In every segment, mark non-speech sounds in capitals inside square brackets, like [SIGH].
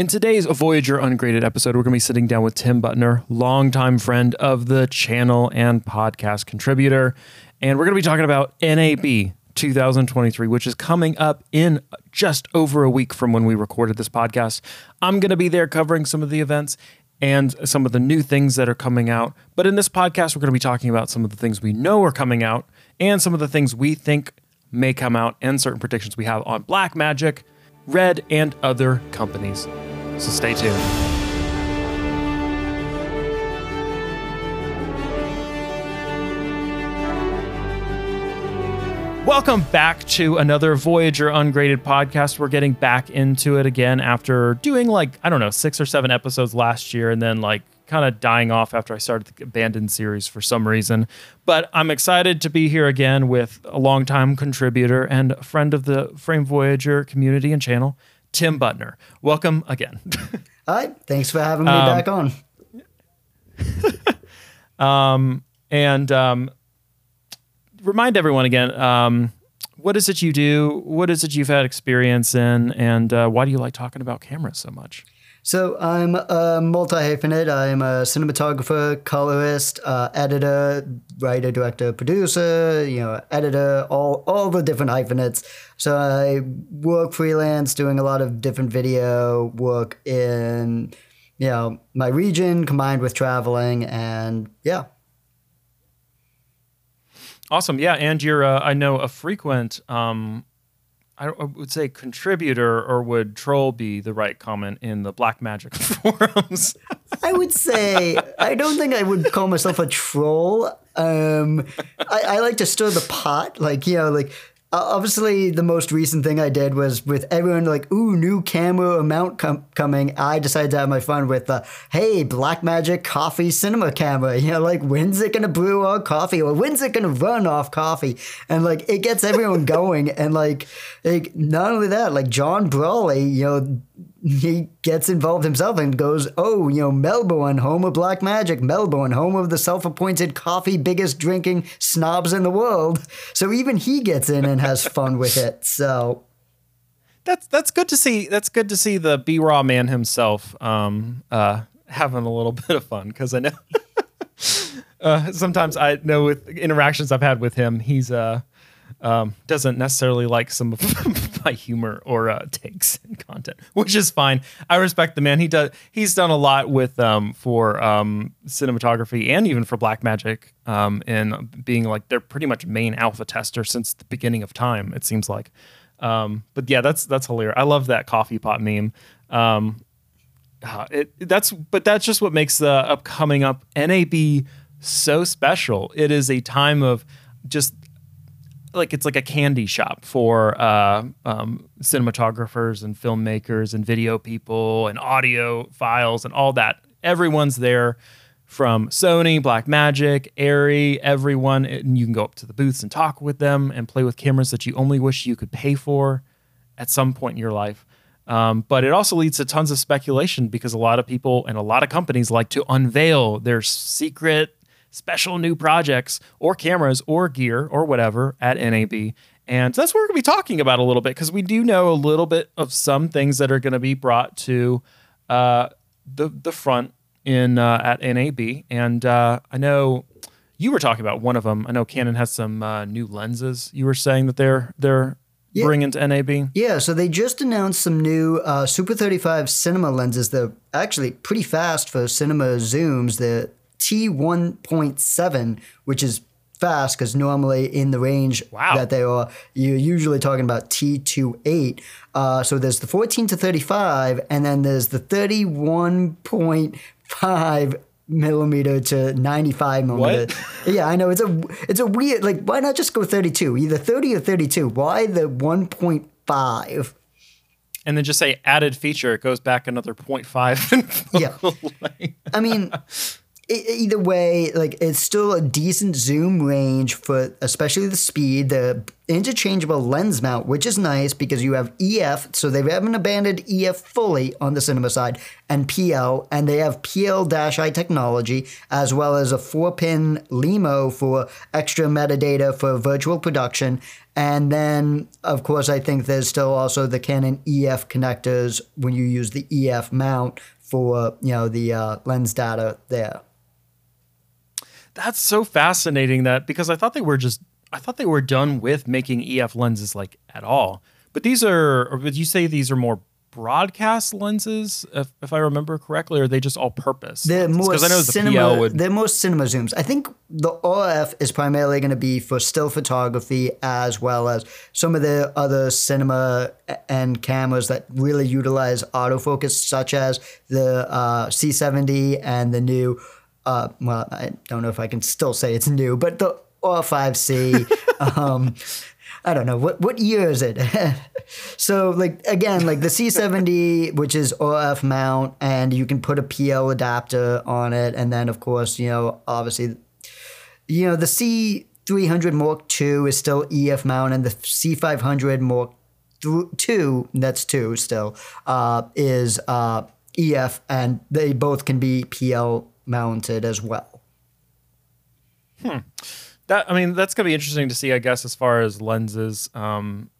In today's Voyager Ungraded episode, we're going to be sitting down with Tim Buttner, longtime friend of the channel and podcast contributor. And we're going to be talking about NAB 2023, which is coming up in just over a week from when we recorded this podcast. I'm going to be there covering some of the events and some of the new things that are coming out. But in this podcast, we're going to be talking about some of the things we know are coming out and some of the things we think may come out and certain predictions we have on Blackmagic, Red, and other companies. So stay tuned. Welcome back to another Voyager Ungraded podcast. We're getting back into it again after doing like, I don't know, six or seven episodes last year and then like kind of dying off after I started the Abandoned series for some reason. But I'm excited to be here again with a longtime contributor and friend of the Frame Voyager community and channel, Tim Buttner. Welcome again. Hi, thanks for having me um, back on. [LAUGHS] um, and um, remind everyone again um, what is it you do? What is it you've had experience in? And uh, why do you like talking about cameras so much? So I'm a multi hyphenate. I'm a cinematographer, colorist, uh, editor, writer, director, producer. You know, editor, all all the different hyphenates. So I work freelance, doing a lot of different video work in you know my region, combined with traveling, and yeah. Awesome, yeah, and you're uh, I know a frequent um, I would say contributor, or would troll be the right comment in the Blackmagic [LAUGHS] forums? I would say I don't think I would call myself a troll. Um, I, I, like to stir the pot, like you know, like Uh, obviously the most recent thing I did was with everyone like, ooh, new camera amount com- coming. I decided to have my fun with the, hey, Blackmagic coffee cinema camera. [LAUGHS] You know, like when's it gonna brew our coffee or when's it gonna run off coffee? And like it gets everyone [LAUGHS] going. And like, like not only that, like John Brawley, you know he gets involved himself and goes, Oh, you know, Melbourne, home of Blackmagic, Melbourne, home of the self appointed coffee biggest drinking snobs in the world. So even he gets in and has fun with it. So that's that's good to see. That's good to see the B Raw man himself um, uh, having a little [LAUGHS] bit of fun because I know [LAUGHS] uh, sometimes I know with interactions I've had with him, he's uh, um, doesn't necessarily like some of [LAUGHS] my humor or uh, takes and content, which is fine. I respect the man. He does. He's done a lot with um, for um, cinematography and even for Blackmagic, um, and being like they're pretty much main alpha tester since the beginning of time. It seems like. Um, but yeah, that's that's hilarious. I love that coffee pot meme. Um, uh, it that's but that's just what makes the upcoming up NAB so special. It is a time of just like it's like a candy shop for uh, um, cinematographers and filmmakers and video people and audiophiles and all that. Everyone's there from Sony, Blackmagic, Arri, everyone. And you can go up to the booths and talk with them and play with cameras that you only wish you could pay for at some point in your life. Um, but it also leads to tons of speculation because a lot of people and a lot of companies like to unveil their secret special new projects or cameras or gear or whatever at NAB. And that's what we're going to be talking about a little bit because we do know a little bit of some things that are going to be brought to uh, the the front in uh, at NAB. And uh, I know you were talking about one of them. I know Canon has some uh, new lenses. You were saying that they're they're yeah. bringing to NAB. Yeah, so they just announced some new uh, Super 35 cinema lenses. They're actually pretty fast for cinema zooms. They're T1.7, which is fast because normally in the range wow. that they are, you're usually talking about T2.8. Uh, so there's the 14 to 35, and then there's the 31.5 millimeter to 95 millimeter. What? Yeah, I know it's a it's a weird like why not just go 32? Either 30 or 32. Why the 1.5? And then just say added feature. It goes back another 0.5. [LAUGHS] yeah. [LAUGHS] I mean, either way, like it's still a decent zoom range for especially the speed, the interchangeable lens mount, which is nice because you have EF, so they haven't abandoned EF fully on the cinema side, and PL, and they have PL-I technology as well as a four-pin LEMO for extra metadata for virtual production. And then, of course, I think there's still also the Canon EF connectors when you use the EF mount for you know the uh, lens data there. That's so fascinating that because I thought they were just I thought they were done with making EF lenses like at all. But these are would you say these are more broadcast lenses if, if I remember correctly or are they just all purpose? They're more I know the cinema. PL would They're more cinema zooms. I think the RF is primarily going to be for still photography as well as some of the other cinema and cameras that really utilize autofocus, such as the uh, C70 and the new. Uh, well, I don't know if I can still say it's new, but the R5C. [LAUGHS] um, I don't know what what year is it. [LAUGHS] so like again, like the C70, which is RF mount, and you can put a PL adapter on it, and then of course you know obviously, you know the C300 Mark II is still EF mount, and the C500 Mark two that's two still uh, is uh, EF, and they both can be PL mounted as well. Hmm. that I mean that's gonna be interesting to see, I guess, as far as lenses. Um,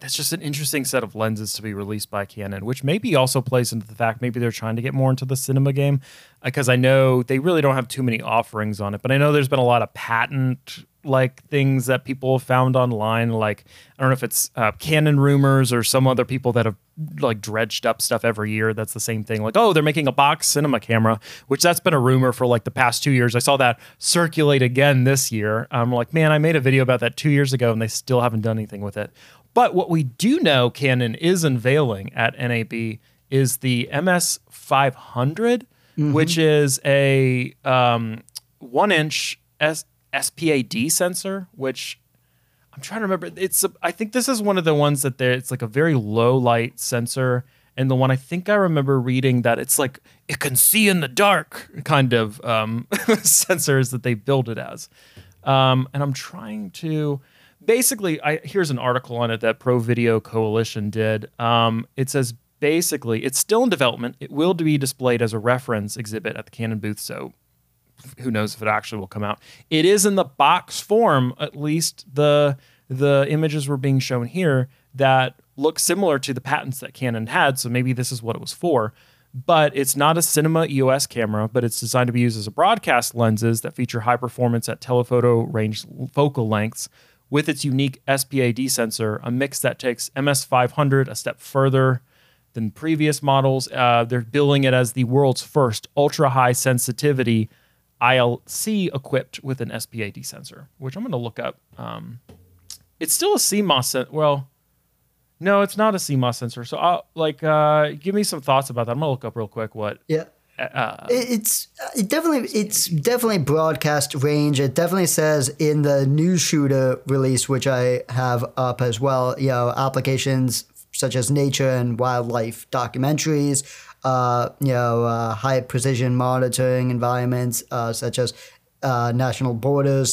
that's just an interesting set of lenses to be released by Canon, which maybe also plays into the fact maybe they're trying to get more into the cinema game, because I know they really don't have too many offerings on it. But I know there's been a lot of patent like things that people have found online. Like I don't know if it's uh, Canon rumors or some other people that have like dredged up stuff every year. That's the same thing. Like oh, they're making a box cinema camera, which that's been a rumor for like the past two years. I saw that circulate again this year. I'm like, man, I made a video about that two years ago, and they still haven't done anything with it. But what we do know Canon is unveiling at NAB is the MS500, which is a um, one inch S- SPAD sensor, which I'm trying to remember. It's a, I think this is one of the ones that there. It's like a very low light sensor, and the one I think I remember reading that it's like it can see in the dark kind of um, [LAUGHS] sensors that they build it as. Um, and I'm trying to basically. I here's an article on it that Pro Video Coalition did. Um, it says basically it's still in development. It will be displayed as a reference exhibit at the Canon booth. So who knows if it actually will come out. It is in the box form, at least the the images were being shown here that look similar to the patents that Canon had. So maybe this is what it was for. But it's not a cinema EOS camera, but it's designed to be used as a broadcast lenses that feature high performance at telephoto range focal lengths with its unique SPAD sensor, a mix that takes MS500 a step further than previous models. Uh, they're billing it as the world's first ultra high sensitivity ILC equipped with an SPAD sensor, which I'm going to look up. Um, it's still a CMOS sensor. Well, no, it's not a CMOS sensor. So, I'll, like, uh, give me some thoughts about that. I'm going to look up real quick what. Yeah. Uh, It's it definitely it's definitely broadcast range. It definitely says in the news shooter release, which I have up as well. You know, applications such as nature and wildlife documentaries. Uh, you know, uh, high precision monitoring environments uh, such as uh, national borders,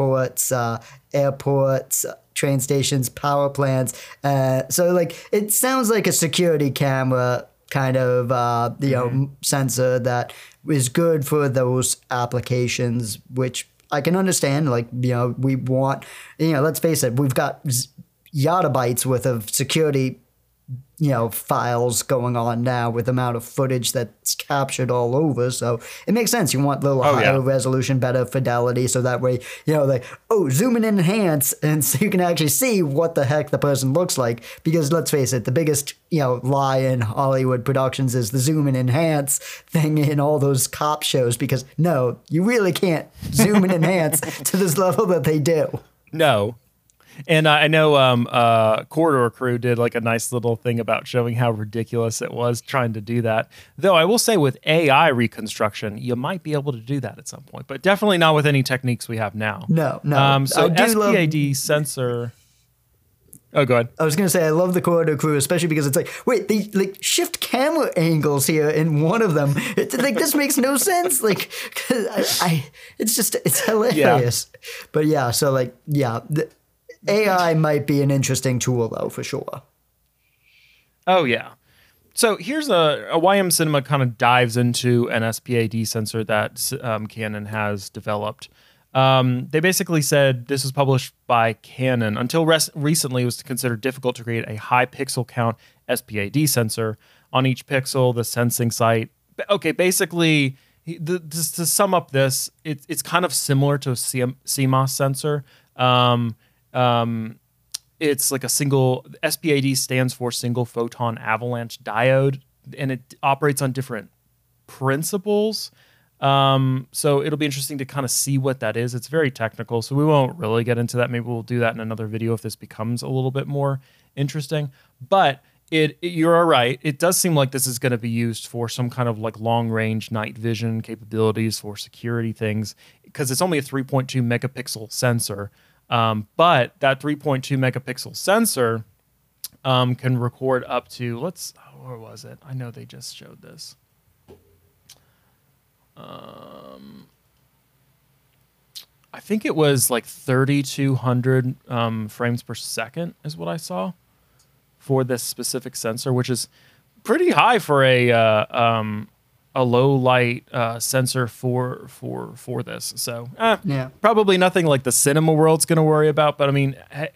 seaports, uh, airports. Train stations, power plants. Uh, so, like, it sounds like a security camera kind of uh, you know sensor that is good for those applications, which I can understand. Like you know, we want you know, let's face it, we've got z- yottabytes worth of security you know files going on now with the amount of footage that's captured all over so it makes sense you want a little Oh, higher yeah. resolution better fidelity so that way you know like oh zoom in and enhance [LAUGHS] and so you can actually see what the heck the person looks like because let's face it the biggest you know lie in hollywood productions is the zoom and enhance thing in all those cop shows because no you really can't zoom and [LAUGHS] enhance to this level that they do No. And I I know um, uh, Corridor Crew did like a nice little thing about showing how ridiculous it was trying to do that. Though I will say with AI reconstruction, you might be able to do that at some point, but definitely not with any techniques we have now. no no Um, so do love- SPAD sensor. Oh, go ahead. I was gonna say I love the Corridor Crew, especially because it's like, wait, they like shift camera angles here in one of them. It's like this makes no sense. Like, [LAUGHS] I, I it's just it's hilarious. But yeah, so like yeah, the AI might be an interesting tool though for sure. Oh yeah. So here's a, a YM Cinema kind of dives into an SPAD sensor that um, Canon has developed. Um, they basically said this was published by Canon. Until res- recently, it was considered difficult to create a high pixel count SPAD sensor on each pixel. The sensing site. Okay, basically, the, just to sum up this, it, it's kind of similar to a CM- CMOS sensor. Um, um, it's like a single SPAD stands for single photon avalanche diode, and it operates on different principles. Um, so it'll be interesting to kind of see what that is. It's very technical, so we won't really get into that. Maybe we'll do that in another video if this becomes a little bit more interesting. But it, it you're right. It does seem like this is going to be used for some kind of like long range night vision capabilities for security things because it's only a 3.2 megapixel sensor. Um, but that 3.2 megapixel sensor um, can record up to let's oh, where was it? I know they just showed this. Um, I think it was like 3,200 um, frames per second is what I saw for this specific sensor, which is pretty high for a uh, um, a low light uh, sensor for for for this. So eh, Yeah. probably nothing like the cinema world's going to worry about. But I mean, hey,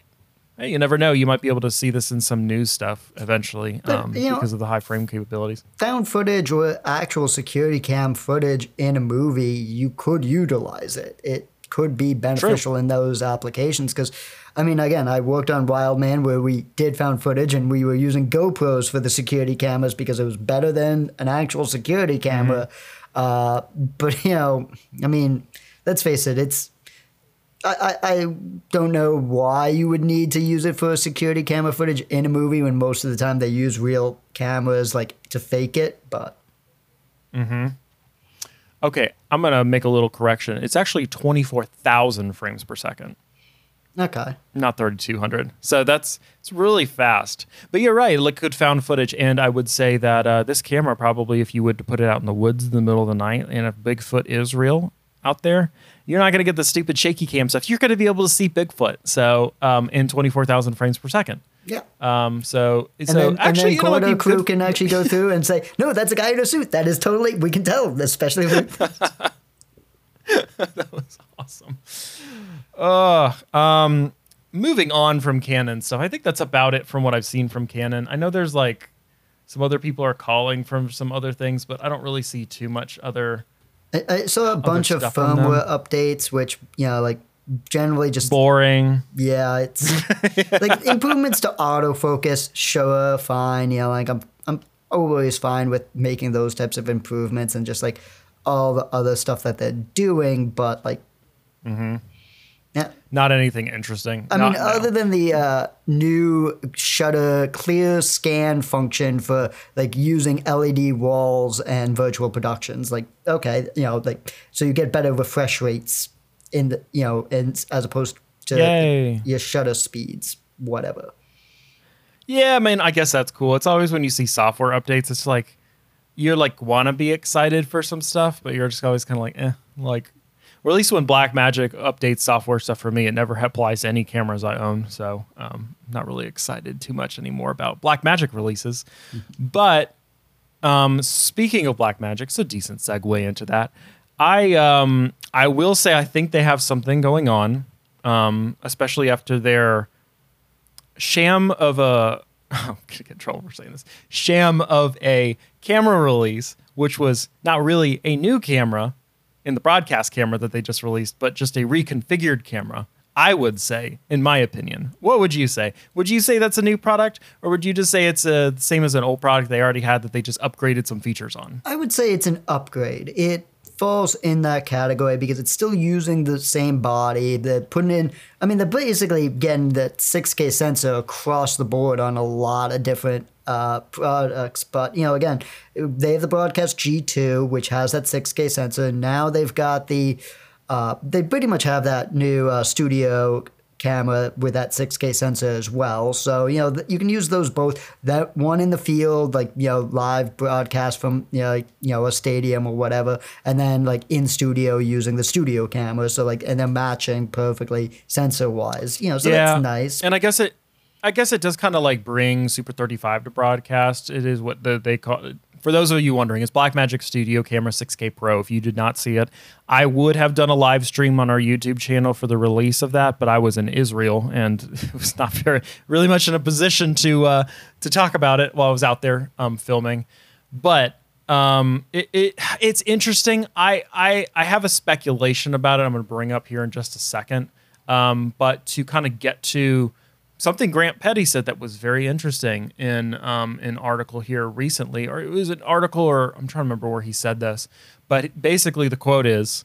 hey, you never know. You might be able to see this in some news stuff eventually But, um, you know- because of the high frame capabilities. Found footage or actual security cam footage in a movie, you could utilize it. It could be beneficial in those applications because, I mean, again, I worked on Wildman where we did found footage and we were using GoPros for the security cameras because it was better than an actual security camera. Uh, but you know, I mean, let's face it, it's I, I I don't know why you would need to use it for a security camera footage in a movie when most of the time they use real cameras like to fake it. But Okay, I'm to make a little correction. It's actually 24,000 frames per second. okay, not 3200 so that's it's really fast but you're right liquid found footage and i would say that uh, this camera probably if you would to put it out in the woods in the middle of the night and if bigfoot is real out there you're not going to get the stupid shaky cam stuff you're going to be able to see bigfoot so um, in 24000 frames per second yeah. um, so And so then, actually and then you know what Corridor crew could- can actually go through and say, "No, that's a guy in a suit. That is totally we can tell, especially with [LAUGHS] That was awesome. Uh, um, moving on from Canon stuff, I think that's about it from what I've seen from Canon. I know there's like some other people are calling from some other things, but I don't really see too much other I, saw a bunch of stuff on them. firmware updates, which you know, like generally just boring. Yeah, it's [LAUGHS] like improvements to autofocus, sure, fine. You know, like I'm I'm always fine with making those types of improvements and just like all the other stuff that they're doing, but like yeah. Not anything interesting. I Not- mean, other than the uh, new shutter clear scan function for like using LED walls and virtual productions, like okay, you know, like so you get better refresh rates in the you know, in, as opposed to Yay. your shutter speeds, whatever. Yeah, I mean, I guess that's cool. It's always when you see software updates, it's like you're like want to be excited for some stuff, but you're just always kind of like, eh, like, or at least when Blackmagic updates software stuff for me, it never applies to any cameras I own. So, um, not really excited too much anymore about Blackmagic releases. But um, speaking of Blackmagic, it's a decent segue into that. I um, I will say I think they have something going on, um, especially after their sham of a [LAUGHS] I'm gonna get in trouble for saying this sham of a camera release, which was not really a new camera in the broadcast camera that they just released, but just a reconfigured camera. I would say, in my opinion, what would you say? Would you say that's a new product, or would you just say it's uh, the same as an old product they already had that they just upgraded some features on? I would say it's an upgrade. It falls in that category because it's still using the same body. They're putting in, I mean, they're basically getting that 6K sensor across the board on a lot of different uh, products. But, you know, again, they have the Broadcast G2, which has that 6K sensor. Now they've got the, uh, they pretty much have that new uh, studio camera with that 6K sensor as well. So, you know, th- you can use those both. That one in the field, like, you know, live broadcast from, you know, like, you know, a stadium or whatever, and then like in studio using the studio camera. So like and they're matching perfectly sensor wise. You know, so that's nice. And I guess it I guess it does kind of like bring Super 35 to broadcast. It is what the, they call it. For those of you wondering, it's Blackmagic Studio Camera 6K Pro. If you did not see it, I would have done a live stream on our YouTube channel for the release of that, but I was in Israel and [LAUGHS] was not very really much in a position to uh, to talk about it while I was out there um, filming. But um, it, it it's interesting. I, I I have a speculation about it. I'm going to bring up here in just a second. Um, but to kind of get to something Grant Petty said that was very interesting in um, an article here recently, or it was an article, or I'm trying to remember where he said this, but basically the quote is,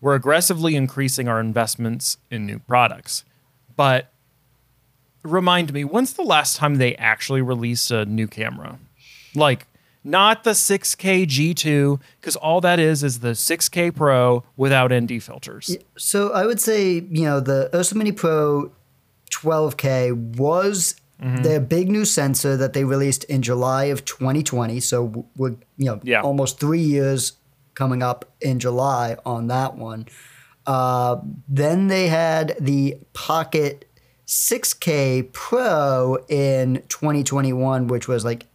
"We're aggressively increasing our investments in new products." But remind me, when's the last time they actually released a new camera? Like not the 6K G2, because all that is is the 6K Pro without ND filters. So I would say, you know, the Ursa Mini Pro 12K was Mm-hmm. their big new sensor that they released in July of 2020. So we're, you know, Yeah. almost three years coming up in July on that one. Uh, then they had the Pocket 6K Pro in 2021, which was like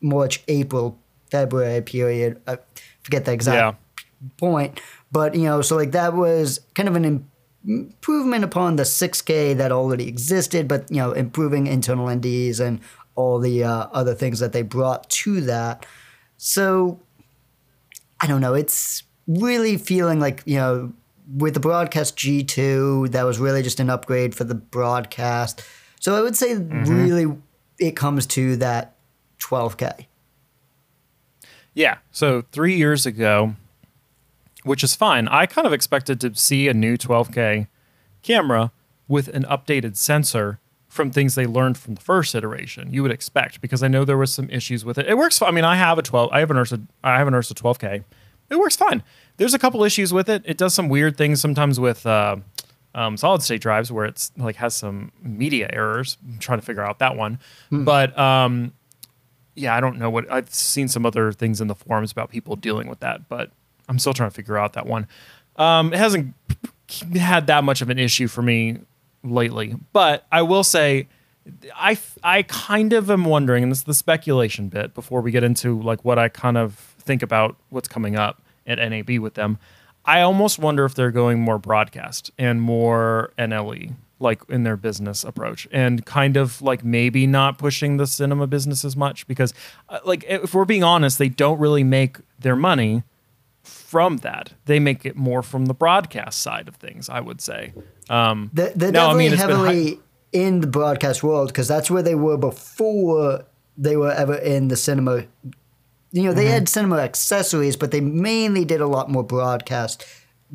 March, April, February period. I forget the exact Yeah. point, but you know, so like that was kind of an improvement upon the 6K that already existed, but you know, improving internal NDs and all the uh, other things that they brought to that. So I don't know. It's really feeling like you know, with the broadcast G2, that was really just an upgrade for the broadcast. So I would say really it comes to that 12K. Yeah. So three years ago, which is fine. I kind of expected to see a new 12K camera with an updated sensor from things they learned from the first iteration. You would expect because I know there was some issues with it. It works. I mean, I have a 12. I have an Ursa. I have an Ursa 12K. It works fine. There's a couple issues with it. It does some weird things sometimes with uh, um, solid state drives where it's like has some media errors. I'm trying to figure out that one, but um, yeah, I don't know what I've seen some other things in the forums about people dealing with that, but I'm still trying to figure out that one. Um, it hasn't had that much of an issue for me lately, but I will say I I kind of am wondering, and this is the speculation bit before we get into like what I kind of think about what's coming up at NAB with them. I almost wonder if they're going more broadcast and more NLE, like in their business approach, and kind of like maybe not pushing the cinema business as much because, uh, like, if we're being honest, they don't really make their money from that. They make it more from the broadcast side of things, I would say. Um, They're, they're No, I definitely mean, heavily in the broadcast world because that's where they were before they were ever in the cinema. You know, Mm-hmm. they had cinema accessories, but they mainly did a lot more broadcast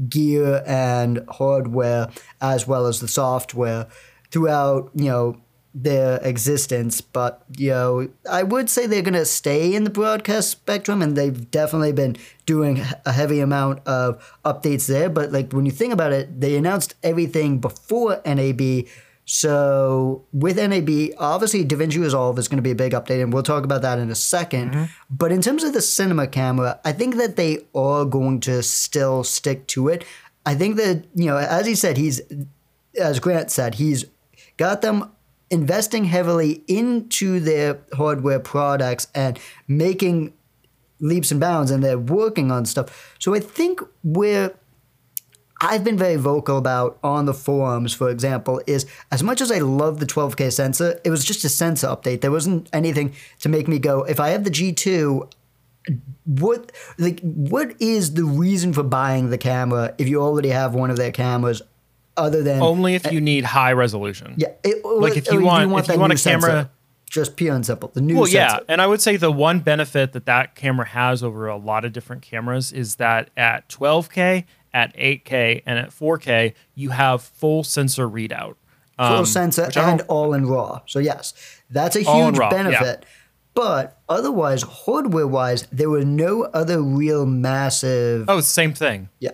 gear and hardware as well as the software throughout, you know, their existence. But, you know, I would say they're going to stay in the broadcast spectrum and they've definitely been doing a heavy amount of updates there. But, like, when you think about it, they announced everything before NAB. So with NAB, obviously DaVinci Resolve is going to be a big update, and we'll talk about that in a 2nd mm-hmm. But in terms of the cinema camera, I think that they are going to still stick to it. I think that you know, as he said, he's as Grant said, he's got them investing heavily into their hardware products and making leaps and bounds, and they're working on stuff. So I think where I've been very vocal about on the forums, for example, is as much as I love the 12K sensor, it was just a sensor update. There wasn't anything to make me go, if I have the G2, what like what is the reason for buying the camera if you already have one of their cameras other than only if you need high resolution. yeah, it, Like, if or you want- if you want a camera- sensor. just pure and simple, the new Well, sensor. yeah, and I would say the one benefit that that camera has over a lot of different cameras is that at 12K, at 8K, and at 4K, you have full sensor readout. full Um, sensor I don't- and all in raw. So yes, that's a huge RAW, yeah. benefit. But otherwise, hardware wise, there were no other real massive. Oh, same thing. Yeah.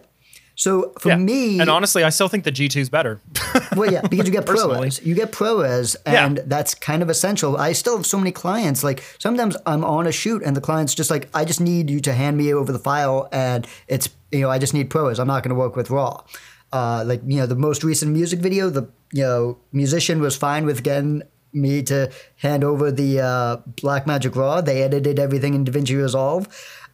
So for Yeah. me, and honestly, I still think the G2 is better. [LAUGHS] well, yeah, because you get. ProRes. You get ProRes, Yeah. and that's kind of essential. I still have so many clients. Like sometimes I'm on a shoot, and the client's just like, I just need you to hand me over the file, and it's you know, I just need ProRes. I'm not going to work with RAW. Uh, like you know, the most recent music video, the you know musician was fine with getting me to hand over the uh, Blackmagic RAW. They edited everything in DaVinci Resolve.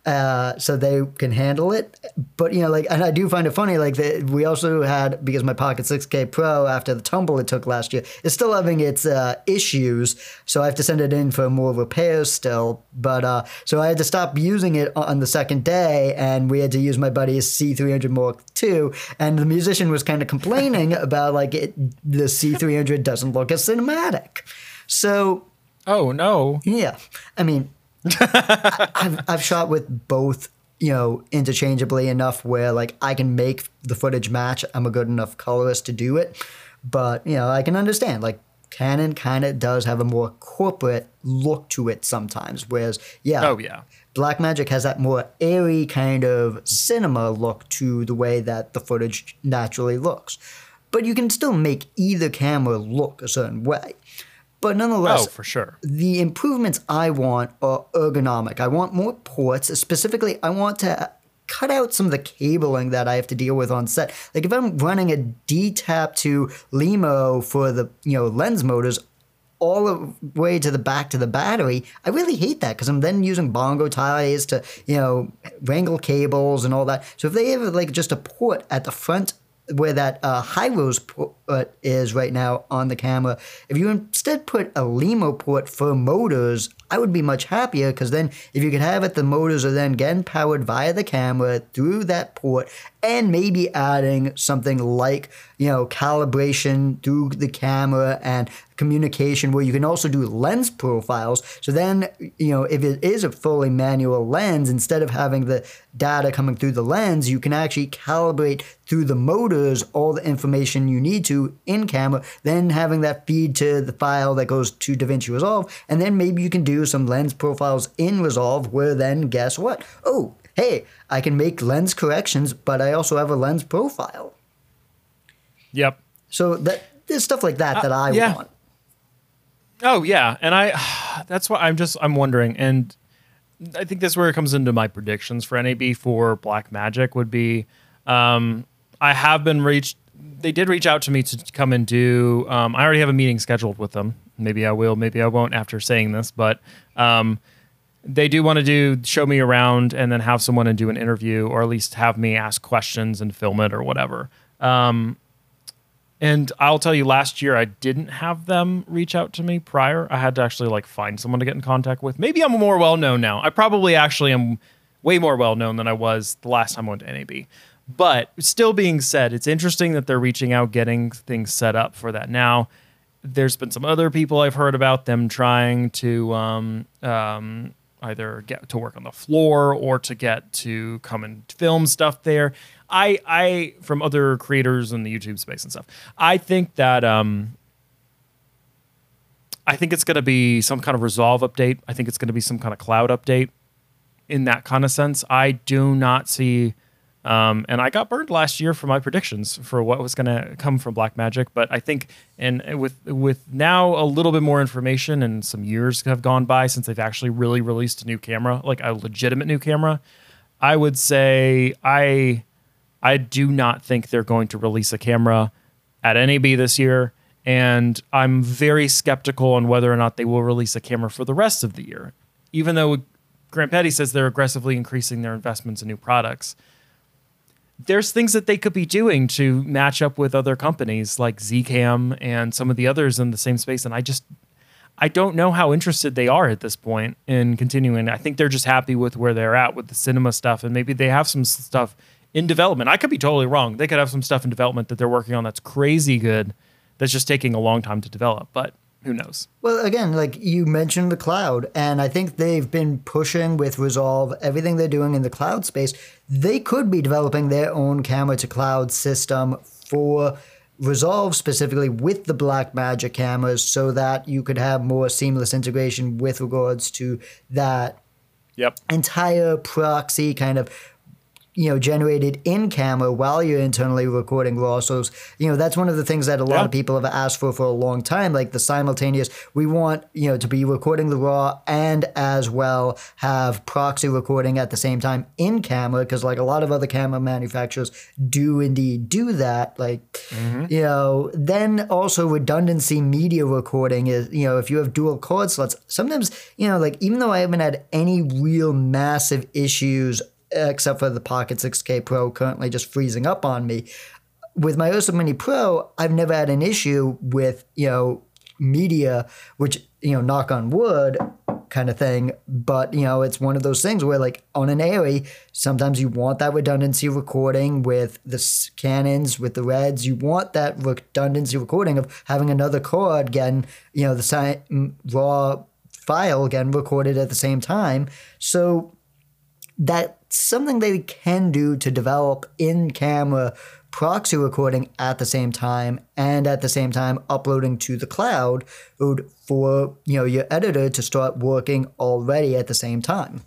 Uh, so they can handle it, but you know, like, and I do find it funny. Like, that we also had because my Pocket 6K Pro after the tumble it took last year is still having its uh, issues, so I have to send it in for more repairs still. But uh, so I had to stop using it on the second day, and we had to use my buddy's C300 Mark II, and the musician was kind of complaining [LAUGHS] about like it, the C300 doesn't look as cinematic. So oh no. yeah, I mean, I've I've shot with both, you know, interchangeably enough where like I can make the footage match. I'm a good enough colorist to do it, but you know, I can understand like. Canon kind of does have a more corporate look to it sometimes, whereas yeah, Oh yeah. Blackmagic has that more airy kind of cinema look to the way that the footage naturally looks. But you can still make either camera look a certain way. But nonetheless, Oh, for sure. the improvements I want are ergonomic. I want more ports. Specifically, I want to cut out some of the cabling that I have to deal with on set. Like if I'm running a D-tap to LEMO for the you know lens motors, all the way to the back to the battery. I really hate that because I'm then using bongo ties to, you know, wrangle cables and all that. So if they have like just a port at the front where that uh, high rose port is right now on the camera, if you instead put a LEMO port for motors, I would be much happier because then if you could have it, the motors are then getting powered via the camera through that port and maybe adding something like, you know, calibration through the camera and communication where you can also do lens profiles. So then, you know, if it is a fully manual lens, instead of having the data coming through the lens, you can actually calibrate through the motors all the information you need to in camera, then having that feed to the file that goes to DaVinci Resolve. And then maybe you can do some lens profiles in Resolve where then guess what? Oh, hey, I can make lens corrections, but I also have a lens profile. Yep. So that there's stuff like that that I Uh, yeah. want. Oh yeah, and I [SIGHS] that's why I'm just I'm wondering, and I think that's where it comes into my predictions for NAB for Blackmagic would be. Um, I have been reached. They did reach out to me to come and do. Um, I already have a meeting scheduled with them. Maybe I will. Maybe I won't after saying this, but um, they do want to do show me around and then have someone and do an interview, or at least have me ask questions and film it or whatever. Um, and I'll tell you, last year I didn't have them reach out to me prior. I had to actually like find someone to get in contact with. Maybe I'm more well known now. I probably actually am way more well known than I was the last time I went to NAB. But still being said, it's interesting that they're reaching out, getting things set up for that now. There's been some other people I've heard about them trying to um, um, either get to work on the floor or to get to come and film stuff there. I, I from other creators in the YouTube space and stuff. I think that um, I think it's going to be some kind of Resolve update. I think it's going to be some kind of cloud update in that kind of sense. I do not see, um, and I got burned last year for my predictions for what was going to come from Blackmagic. But I think, and with with now a little bit more information and some years have gone by since they've actually really released a new camera, like a legitimate new camera, I would say I I do not think they're going to release a camera at NAB this year. And I'm very skeptical on whether or not they will release a camera for the rest of the year. Even though Grant Petty says they're aggressively increasing their investments in new products, there's things that they could be doing to match up with other companies like Zcam and some of the others in the same space. And I just, I don't know how interested they are at this point in continuing. I think they're just happy with where they're at with the cinema stuff, and maybe they have some stuff in development. I could be totally wrong. They could have some stuff in development that they're working on that's crazy good, that's just taking a long time to develop. But who knows? Well, again, like you mentioned the cloud, and I think they've been pushing with Resolve everything they're doing in the cloud space. They could be developing their own camera to cloud system for Resolve specifically with the Blackmagic cameras so that you could have more seamless integration with regards to that Yep. entire proxy kind of you know generated in camera while you're internally recording raw so you know that's one of the things that a lot Yeah. of people have asked for for a long time like the simultaneous we want you know to be recording the raw and as well have proxy recording at the same time in camera because like a lot of other camera manufacturers do indeed do that like mm-hmm. you know then also redundancy media recording is you know if you have dual cord slots sometimes you know like even though i haven't had any real massive issues except for the pocket 6k pro currently just freezing up on me with my Ursa Mini Pro, I've never had an issue with, you know, media, which, you know, knock on wood kind of thing. But, you know, it's one of those things where, like, on an Arri, sometimes you want that redundancy recording with the s- Canons, with the Reds. You want that redundancy recording of having another cord getting, you know, the raw file getting recorded at the same time. So, that's something they can do to develop in camera proxy recording at the same time and at the same time uploading to the cloud for you know your editor to start working already at the same time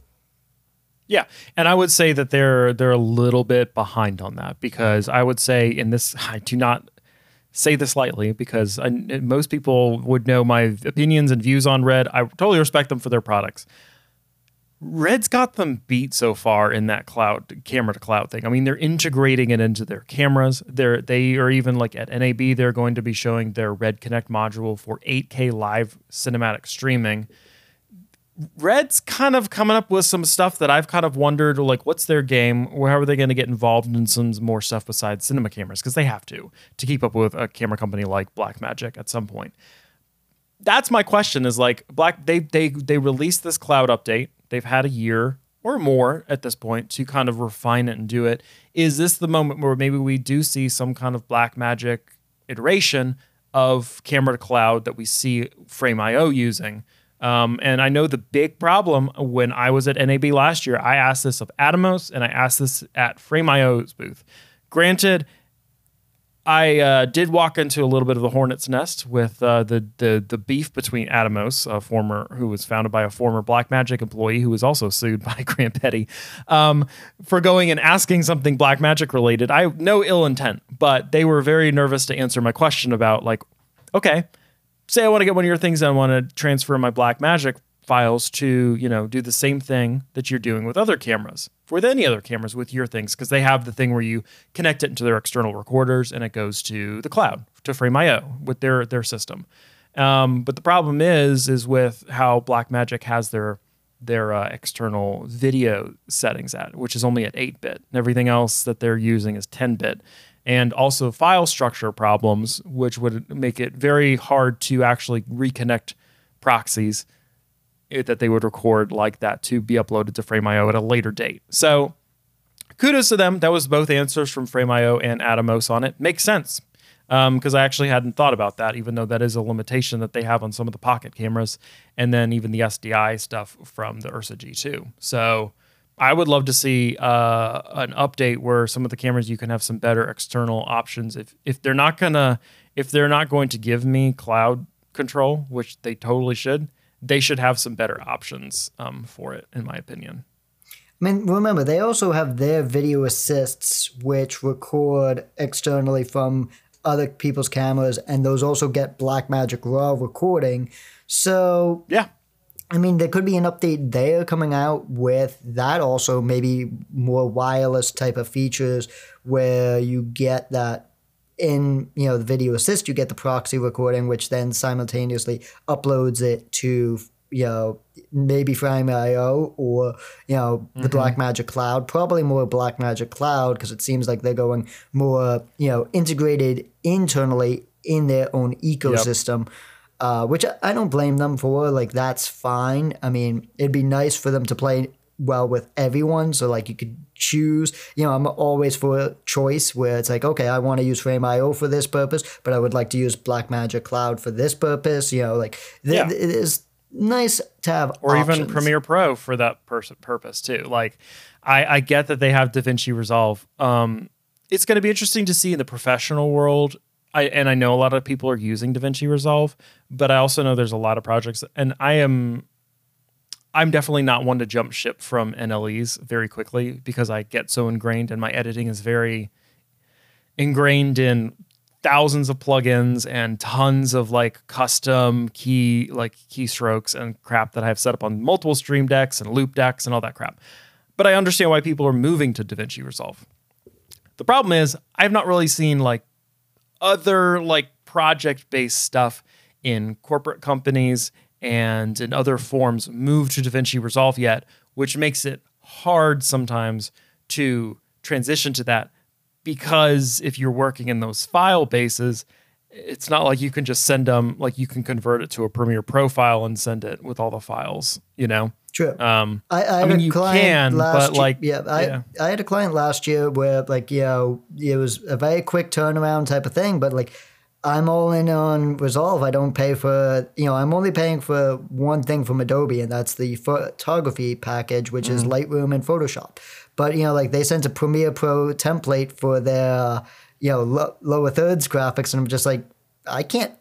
Yeah, and I would say that they're they're a little bit behind on that because I would say in this [LAUGHS] I do not say this lightly because I, most people would know my opinions and views on Red. I totally respect them for their products. Red's got them beat so far in that cloud camera to cloud thing. I mean, they're integrating it into their cameras. They're they are even like at NAB, they're going to be showing their Red Connect module for 8K live cinematic streaming. Red's kind of coming up with some stuff that I've kind of wondered, like, what's their game? How are they going to get involved in some more stuff besides cinema cameras? Because they have to to keep up with a camera company like Blackmagic at some point. That's my question. Is like Black they they they released this cloud update. They've had a year or more at this point to kind of refine it and do it. Is this the moment where maybe we do see some kind of Blackmagic iteration of camera to cloud that we see Frame.io using? Um, and I know the big problem when I was at NAB last year, I asked this of Atomos and I asked this at Frame.io's booth. Granted, I uh, did walk into a little bit of the hornet's nest with uh, the, the the beef between Atomos, a former who was founded by a former Blackmagic employee who was also sued by [LAUGHS] Grant Petty um, for going and asking something Blackmagic related. I no ill intent, but they were very nervous to answer my question about like, okay, say I want to get one of your things and I want to transfer my Blackmagic files to, you know, do the same thing that you're doing with other cameras, with any other cameras with your things, because they have the thing where you connect it into their external recorders and it goes to the cloud to Frame.io with their their system. Um, but the problem is, is with how Blackmagic has their their uh, external video settings at, which is only at 8 bit. Everything else that they're using is 10 bit. And also file structure problems, which would make it very hard to actually reconnect proxies that they would record like that to be uploaded to Frame.io at a later date. So kudos to them. That was both answers from Frame.io and Atomos on it. Makes sense because I actually hadn't thought about that, even though that is a limitation that they have on some of the pocket cameras, and then even the SDI stuff from the Ursa G2. So I would love to see uh, an update where some of the cameras you can have some better external options. If if they're not gonna if they're not going to give me cloud control, which they totally should, they should have some better options um, for it, in my opinion. I mean, remember, they also have their video assists, which record externally from other people's cameras, and those also get Blackmagic RAW recording. So, Yeah, I mean, there could be an update there coming out with that also, maybe more wireless type of features where you get that in, you know, the video assist, you get the proxy recording, which then simultaneously uploads it to, you know, maybe Frame.io or, you know, the Blackmagic Cloud, probably more Blackmagic Cloud because it seems like they're going more, you know, integrated internally in their own ecosystem uh, which I don't blame them for. Like that's fine. I mean, it'd be nice for them to play well with everyone. So like you could choose. You know, I'm always for choice where it's like, okay, I want to use Frame.io for this purpose, but I would like to use Blackmagic Cloud for this purpose. You know, like th- Yeah. it is nice to have or even. Premiere Pro for that pers- purpose too. Like, I, I get that they have DaVinci Resolve. Um, it's going to be interesting to see in the professional world. I and I know a lot of people are using DaVinci Resolve, but I also know there's a lot of projects, and I am. I'm definitely not one to jump ship from NLEs very quickly because I get so ingrained and my editing is very ingrained in thousands of plugins and tons of like custom key like keystrokes and crap that I have set up on multiple stream decks and Loupedecks and all that crap. But I understand why people are moving to DaVinci Resolve. The problem is I've not really seen like other like project based stuff in corporate companies and in other forms move to DaVinci Resolve yet, which makes it hard sometimes to transition to that because if you're working in those file bases, it's not like you can just send them like you can convert it to a Premiere profile and send it with all the files, you know. True. Um, I, I, I mean, you can, but year- like, yeah, I, yeah. I had a client last year where like you know it was a very quick turnaround type of thing, but like I'm all in on Resolve. I don't pay for you know I'm only paying for one thing from Adobe, and that's the photography package, which Mm-hmm. is Lightroom and Photoshop. But you know like they sent a Premiere Pro template for their you know lo- lower thirds graphics, and I'm just like I can't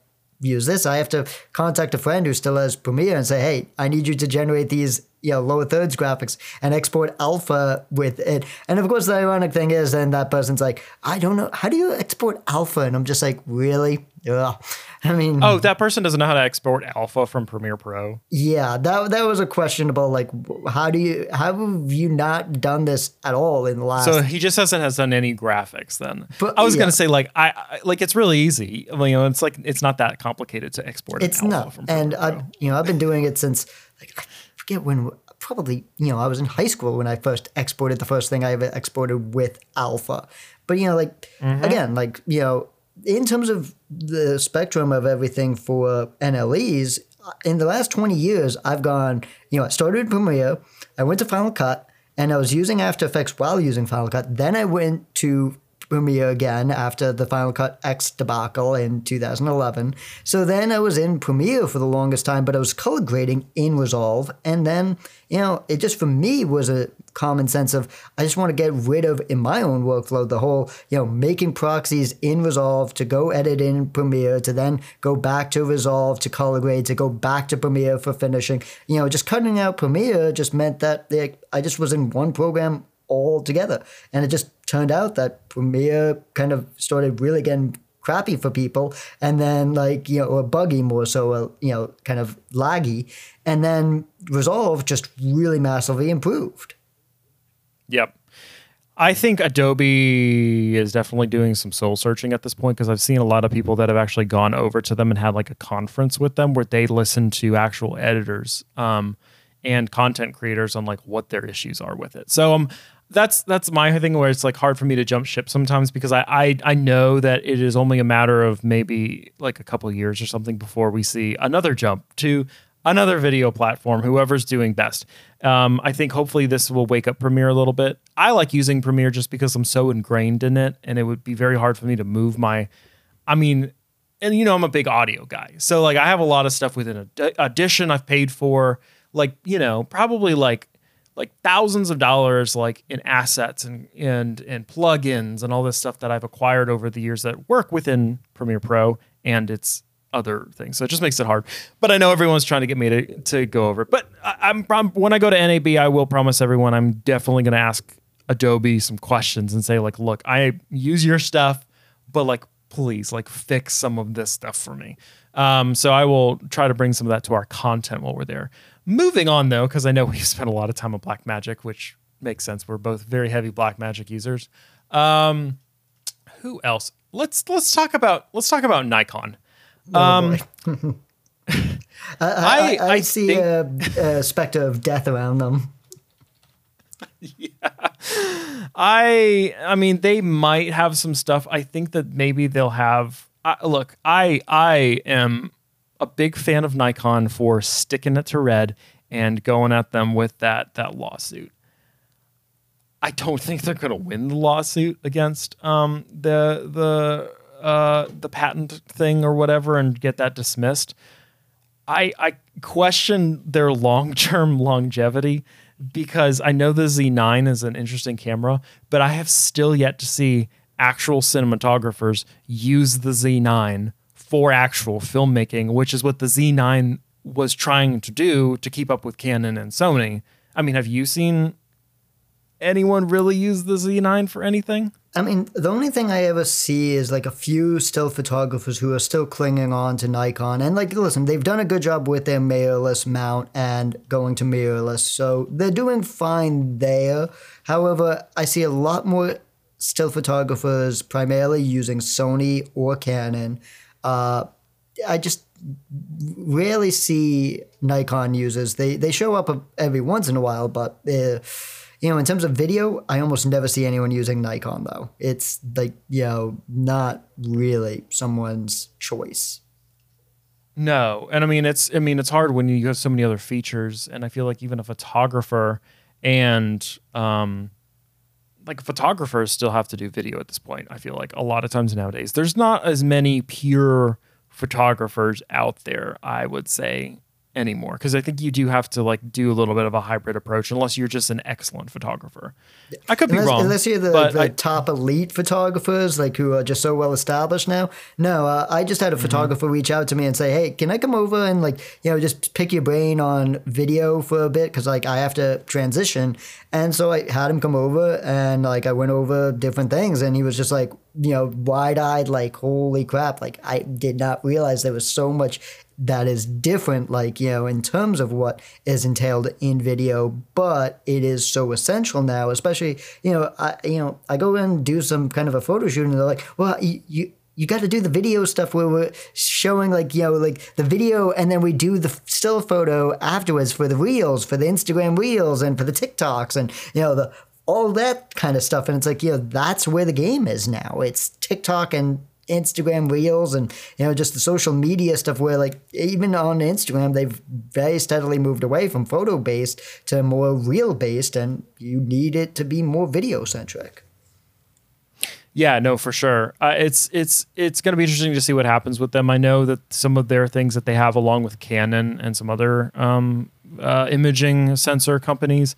use this. I have to contact a friend who still has Premiere and say, hey, I need you to generate these, you know, lower thirds graphics and export alpha with it. And of course, the ironic thing is, then that person's like, I don't know, how do you export alpha? And I'm just like, really? Ugh. [LAUGHS] I mean, oh, that person doesn't know how to export alpha from Premiere Pro. yeah, that that was a question about like, how do you, how have you not done this at all in the last? So he just hasn't has done any graphics then. But- I was yeah. gonna say like I, I like it's really easy. You know, it's like it's not that complicated to export. it's alpha not from and i you know i've been doing it since like forget when probably you know i was in high school when i first exported the first thing i ever exported with alpha but you know like Mm-hmm. again like you know in terms of the spectrum of everything for nles in the last 20 years i've gone you know i started in premiere i went to final cut and i was using after effects while using final cut then i went to Premiere again after the Final Cut X debacle in 2011. So then I was in Premiere for the longest time, but I was color grading in Resolve. And then, you know, it just for me was a common sense of I just want to get rid of in my own workflow the whole, you know, making proxies in Resolve to go edit in Premiere to then go back to Resolve to color grade to go back to Premiere for finishing. You know, just cutting out Premiere just meant that I just was in one program all together. And it just turned out that Premiere kind of started really getting crappy for people and then like, you know, or buggy more so, uh, you know, kind of laggy. And then Resolve just really massively improved. Yep. I think Adobe is definitely doing some soul searching at this point because I've seen a lot of people that have actually gone over to them and had like a conference with them where they listen to actual editors um, and content creators on like what their issues are with it. So um, that's that's my thing where it's like hard for me to jump ship sometimes because I I, I know that it is only a matter of maybe like a couple years or something before we see another jump to another video platform, whoever's doing best. Um, I think hopefully this will wake up Premiere a little bit. I like using Premiere just because I'm so ingrained in it, and it would be very hard for me to move my. I mean, and you know, I'm a big audio guy, so like I have a lot of stuff within Aud- Audition I've paid for, like you know, probably like like thousands of dollars like in assets and and and plugins and all this stuff that I've acquired over the years that work within Premiere Pro and its other things. So it just makes it hard. But I know everyone's trying to get me to, to go over it. But I, I'm prom- when I go to NAB, I will promise everyone I'm definitely going to ask Adobe some questions and say like, look, I use your stuff, but like please like fix some of this stuff for me. Um, so I will try to bring some of that to our content while we're there. Moving on though, because I know [LAUGHS] we've spent a lot of time on Blackmagic, which makes sense. We're both very heavy Blackmagic users. Um, who else? Let's let's talk about let's talk about Nikon. Um, [LAUGHS] I, I, I- I, I see think- a, a specter of death around them. [LAUGHS] Yeah. I I mean they might have some stuff. I think that maybe they'll have. I look, I I am a big fan of Nikon for sticking it to red and going at them with that that lawsuit. I don't think they're going to win the lawsuit against um, the the uh, the patent thing or whatever and get that dismissed. I I question their long term [LAUGHS] longevity because I know the Z9 is an interesting camera, but I have still yet to see actual cinematographers use the Z9 for actual filmmaking, which is what the Z9 was trying to do to keep up with Canon and Sony. I mean, have you seen anyone really use the Z9 for anything? I mean, the only thing I ever see is like a few still photographers who are still clinging on to Nikon. And like, listen, they've done a good job with their mirrorless mount and going to mirrorless. So they're doing fine there. However, I see a lot more still photographers primarily using Sony or Canon. Uh, I just rarely see Nikon users. They they show up every once in a while, but uh, you know, in terms of video, I almost never see anyone using Nikon though. It's like you know, not really someone's choice. No, and I mean it's I mean it's hard when you have so many other features, and I feel like even a photographer and um, like photographers still have to do video at this point. I feel like a lot of times nowadays there's not as many pure photographers out there, I would say, anymore because I think you do have to like do a little bit of a hybrid approach unless you're just an excellent photographer. I could unless, be wrong. Unless you're the, the I, top elite photographers like who are just so well established now. No, uh, I just had a mm-hmm. photographer mm-hmm. reach out to me and say, "Hey, can I come over and like, you know, just pick your brain on video for a bit cuz like I have to transition." And so I had him come over and like I went over different things and he was just like, you know, wide-eyed like, "Holy crap, like I did not realize there was so much that is different, like, you know, in terms of what is entailed in video, but it is so essential now, especially, you know, I, you know, I go in and do some kind of a photo shoot and they're like, well, you, you you got to do the video stuff where we're showing like you know like the video and then we do the still photo afterwards for the reels for the instagram reels and for the tiktoks and you know the all that kind of stuff. And it's like you know that's where the game is now. It's tiktok and Instagram reels and you know just the social media stuff where like even on Instagram they've very steadily moved away from photo based to more reel based and you need it to be more video centric. Yeah, no, for sure. Uh, it's it's it's going to be interesting to see what happens with them. I know that some of their things that they have along with Canon and some other um, uh, imaging sensor companies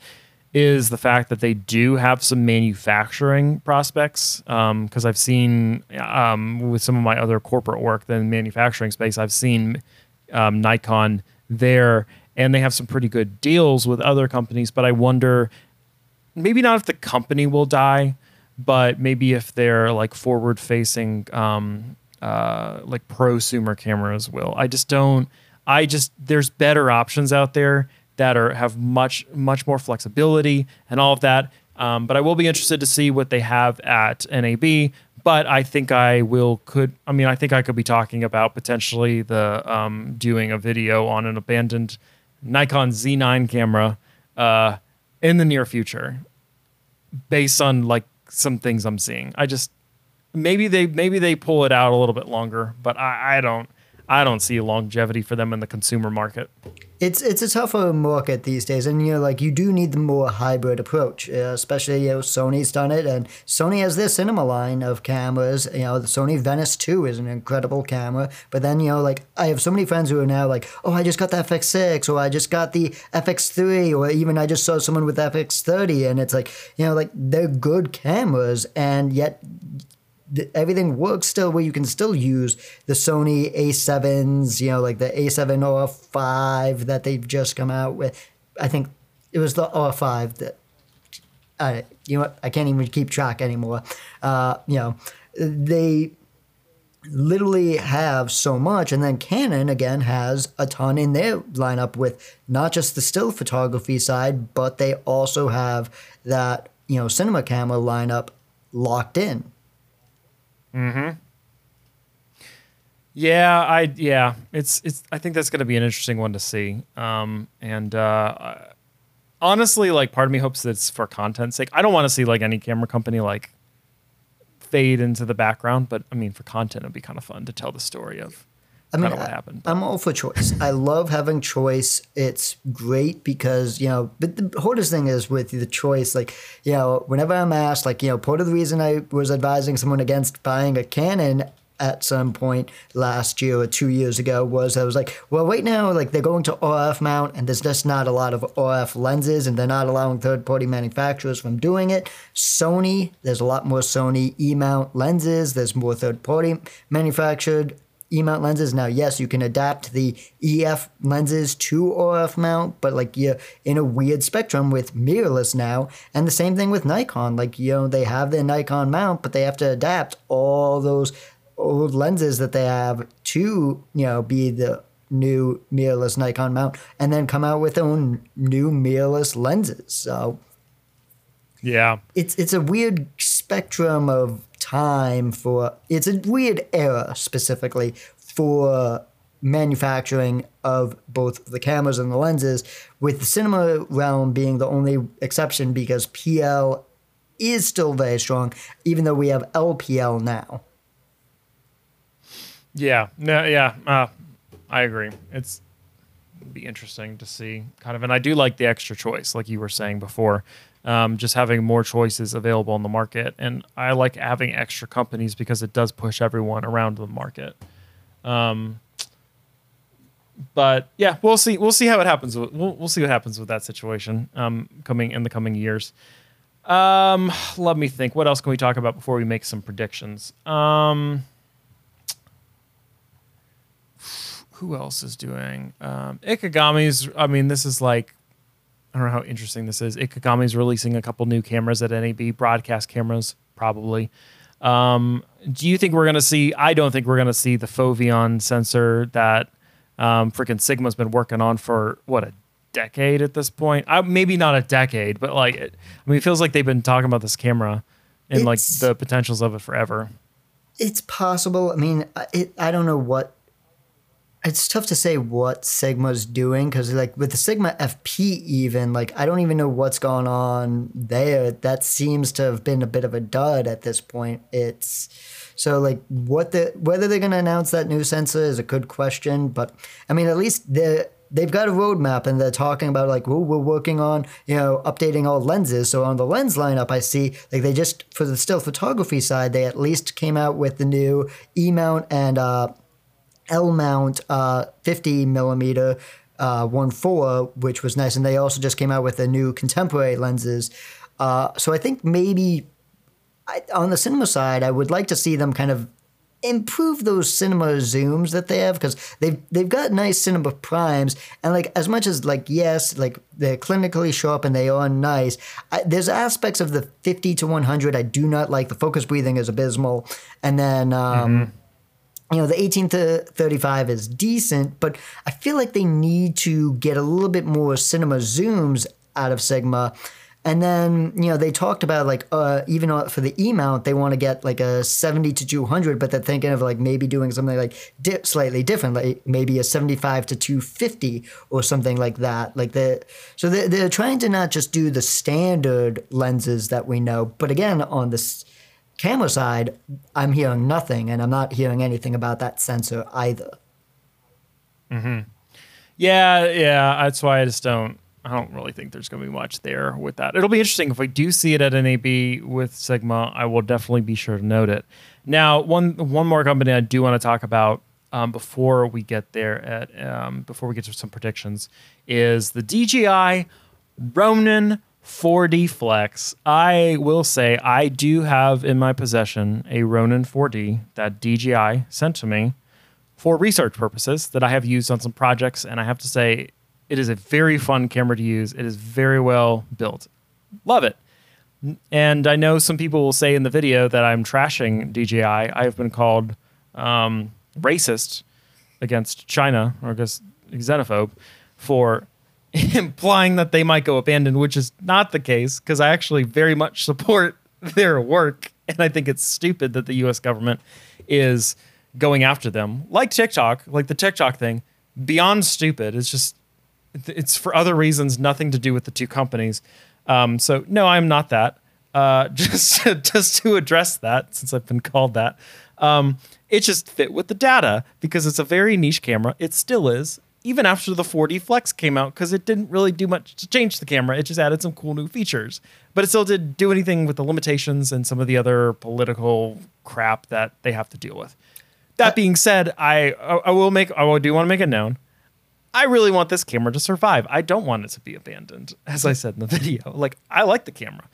is the fact that they do have some manufacturing prospects. Because um, I've seen um, with some of my other corporate work, the manufacturing space, I've seen um, Nikon there, and they have some pretty good deals with other companies. But I wonder, maybe not if the company will die, but maybe if they're like forward facing, um, uh, like prosumer cameras will. I just don't. I just there's better options out there that are have much much more flexibility and all of that. Um, but I will be interested to see what they have at NAB. But I think I will could I mean I think I could be talking about potentially the um, doing a video on an abandoned Nikon Z9 camera uh, in the near future, based on like some things I'm seeing. I just maybe they maybe they pull it out a little bit longer, but I, I don't I don't see longevity for them in the consumer market. It's it's a tougher market these days, and you know, like you do need the more hybrid approach. Uh, especially, you know, Sony's done it, and Sony has their cinema line of cameras. You know, the Sony Venice Two is an incredible camera, but then you know, like I have so many friends who are now like, oh, I just got the FX6, or I just got the FX3, or even I just saw someone with FX30, and it's like, you know, like they're good cameras, and yet everything works still where you can still use the Sony A7s, you know, like the A7 R5 that they've just come out with. I think it was the R5 that, uh, you know I can't even keep track anymore. Uh, you know, they literally have so much. And then Canon, again, has a ton in their lineup with not just the still photography side, but they also have that, you know, cinema camera lineup locked in. Hmm. Yeah, I yeah, it's it's. I think that's going to be an interesting one to see. Um, and uh, honestly, like, part of me hopes that it's for content's sake. I don't want to see like any camera company like fade into the background, but I mean, for content, it'd be kind of fun to tell the story of I mean, what happened. I'm all for choice. I love having choice. It's great because, you know, but the hardest thing is with the choice, like, you know, whenever I'm asked, like, you know, part of the reason I was advising someone against buying a Canon at some point last year or two years ago was I was like, well, right now, like they're going to RF mount and there's just not a lot of RF lenses and they're not allowing third party manufacturers from doing it. Sony, there's a lot more Sony E mount lenses, there's more third party manufactured E mount lenses. Now, yes, you can adapt the EF lenses to RF mount, but like you're in a weird spectrum with mirrorless now. And the same thing with Nikon. Like, you know, they have their Nikon mount, but they have to adapt all those old lenses that they have to, you know, be the new mirrorless Nikon mount and then come out with their own new mirrorless lenses. So yeah. It's it's a weird spectrum of time for it's a weird era specifically for manufacturing of both the cameras and the lenses, with the cinema realm being the only exception because PL is still very strong, even though we have LPL now. Yeah, no, yeah, uh, I agree. It's be interesting to see kind of, and I do like the extra choice, like you were saying before um, just having more choices available in the market. And I like having extra companies because it does push everyone around the market. Um, but yeah, we'll see. We'll see how it happens. We'll, we'll see what happens with that situation um, coming in the coming years. Um, let me think. What else can we talk about before we make some predictions? Um, who else is doing um, Ikegami's? I mean, this is like I don't know how interesting this is. Ikegami is releasing a couple new cameras at NAB, broadcast cameras, probably. Um, do you think we're going to see? I don't think we're going to see the Foveon sensor that um, freaking Sigma's been working on for what a decade at this point. I, maybe not a decade, but like, it, I mean, it feels like they've been talking about this camera and it's, like the potentials of it forever. It's possible. I mean, it, I don't know what it's tough to say what Sigma's doing because, like, with the Sigma FP, even like I don't even know what's going on there. That seems to have been a bit of a dud at this point. It's so like what the whether they're going to announce that new sensor is a good question. But I mean, at least they they've got a roadmap and they're talking about like, well, we're working on you know updating all lenses. So on the lens lineup, I see like they just for the still photography side, they at least came out with the new E mount and. uh L mount uh, 50 millimeter uh, 1.4, which was nice. And they also just came out with the new contemporary lenses. Uh, so I think maybe I, on the cinema side, I would like to see them kind of improve those cinema zooms that they have because they've they've got nice cinema primes and like as much as like yes like they're clinically sharp and they are nice I, there's aspects of the 50 to 100 I do not like the focus breathing is abysmal and then um, mm-hmm you know, the 18 to 35 is decent, but I feel like they need to get a little bit more cinema zooms out of Sigma. And then, you know, they talked about like, uh, even for the E mount, they want to get like a 70 to 200, but they're thinking of like maybe doing something like di- slightly different, like maybe a 75 to 250 or something like that. Like the, so they're, they're trying to not just do the standard lenses that we know, but again, on this, camera side, I'm hearing nothing, and I'm not hearing anything about that sensor either. Hmm. Yeah, yeah. That's why I just don't. I don't really think there's going to be much there with that. It'll be interesting if we do see it at NAB with Sigma. I will definitely be sure to note it. Now, one one more company I do want to talk about um, before we get there at um, before we get to some predictions is the DJI Ronin 4D Flex. I will say I do have in my possession a Ronin 4D that DJI sent to me for research purposes that I have used on some projects. And I have to say, it is a very fun camera to use. It is very well built. Love it. And I know some people will say in the video that I'm trashing DJI. I have been called um, racist against China or against xenophobe for [LAUGHS] implying that they might go abandoned, which is not the case because I actually very much support [LAUGHS] their work. And I think it's stupid that the US government is going after them, like TikTok, like the TikTok thing, beyond stupid. It's just, it's for other reasons, nothing to do with the two companies. Um, so, no, I'm not that. Uh, [LAUGHS] just, to, just to address that, since I've been called that, um, it just fit with the data because it's a very niche camera. It still is even after the 4D Flex came out because it didn't really do much to change the camera. It just added some cool new features, but it still didn't do anything with the limitations and some of the other political crap that they have to deal with. That being said, I I will make I do want to make it known. I really want this camera to survive. I don't want it to be abandoned, as I said in the [LAUGHS] video. Like I like the camera.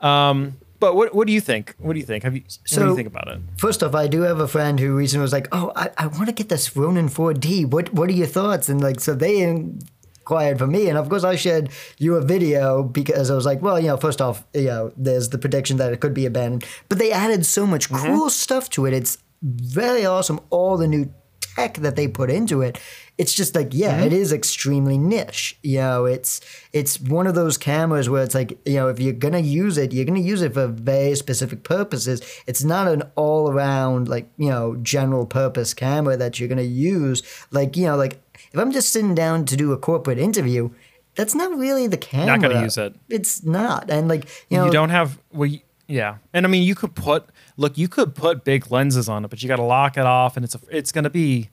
Um, But what what do you think? What do you think? Have you what do So- you think about it? First off, I do have a friend who recently was like, "Oh, I, I want to get this Ronin 4D. What What are your thoughts?" And like, so they inquired for me, and of course, I shared you a video because I was like, "Well, you know, first off, you know, there's the prediction that it could be abandoned, but they added so much mm-hmm. cool stuff to it. It's very awesome. All the new tech that they put into it." It's just like, yeah, mm-hmm. it is extremely niche. You know, it's it's one of those cameras where it's like, you know, if you're gonna use it, you're gonna use it for very specific purposes. It's not an all around like, you know, general purpose camera that you're gonna use. Like, you know, like if I'm just sitting down to do a corporate interview, that's not really the camera. Not gonna use it. It's not. And like, you know, you don't have well yeah and i mean you could put look you could put big lenses on it but you got to lock it off and it's a, it's going to be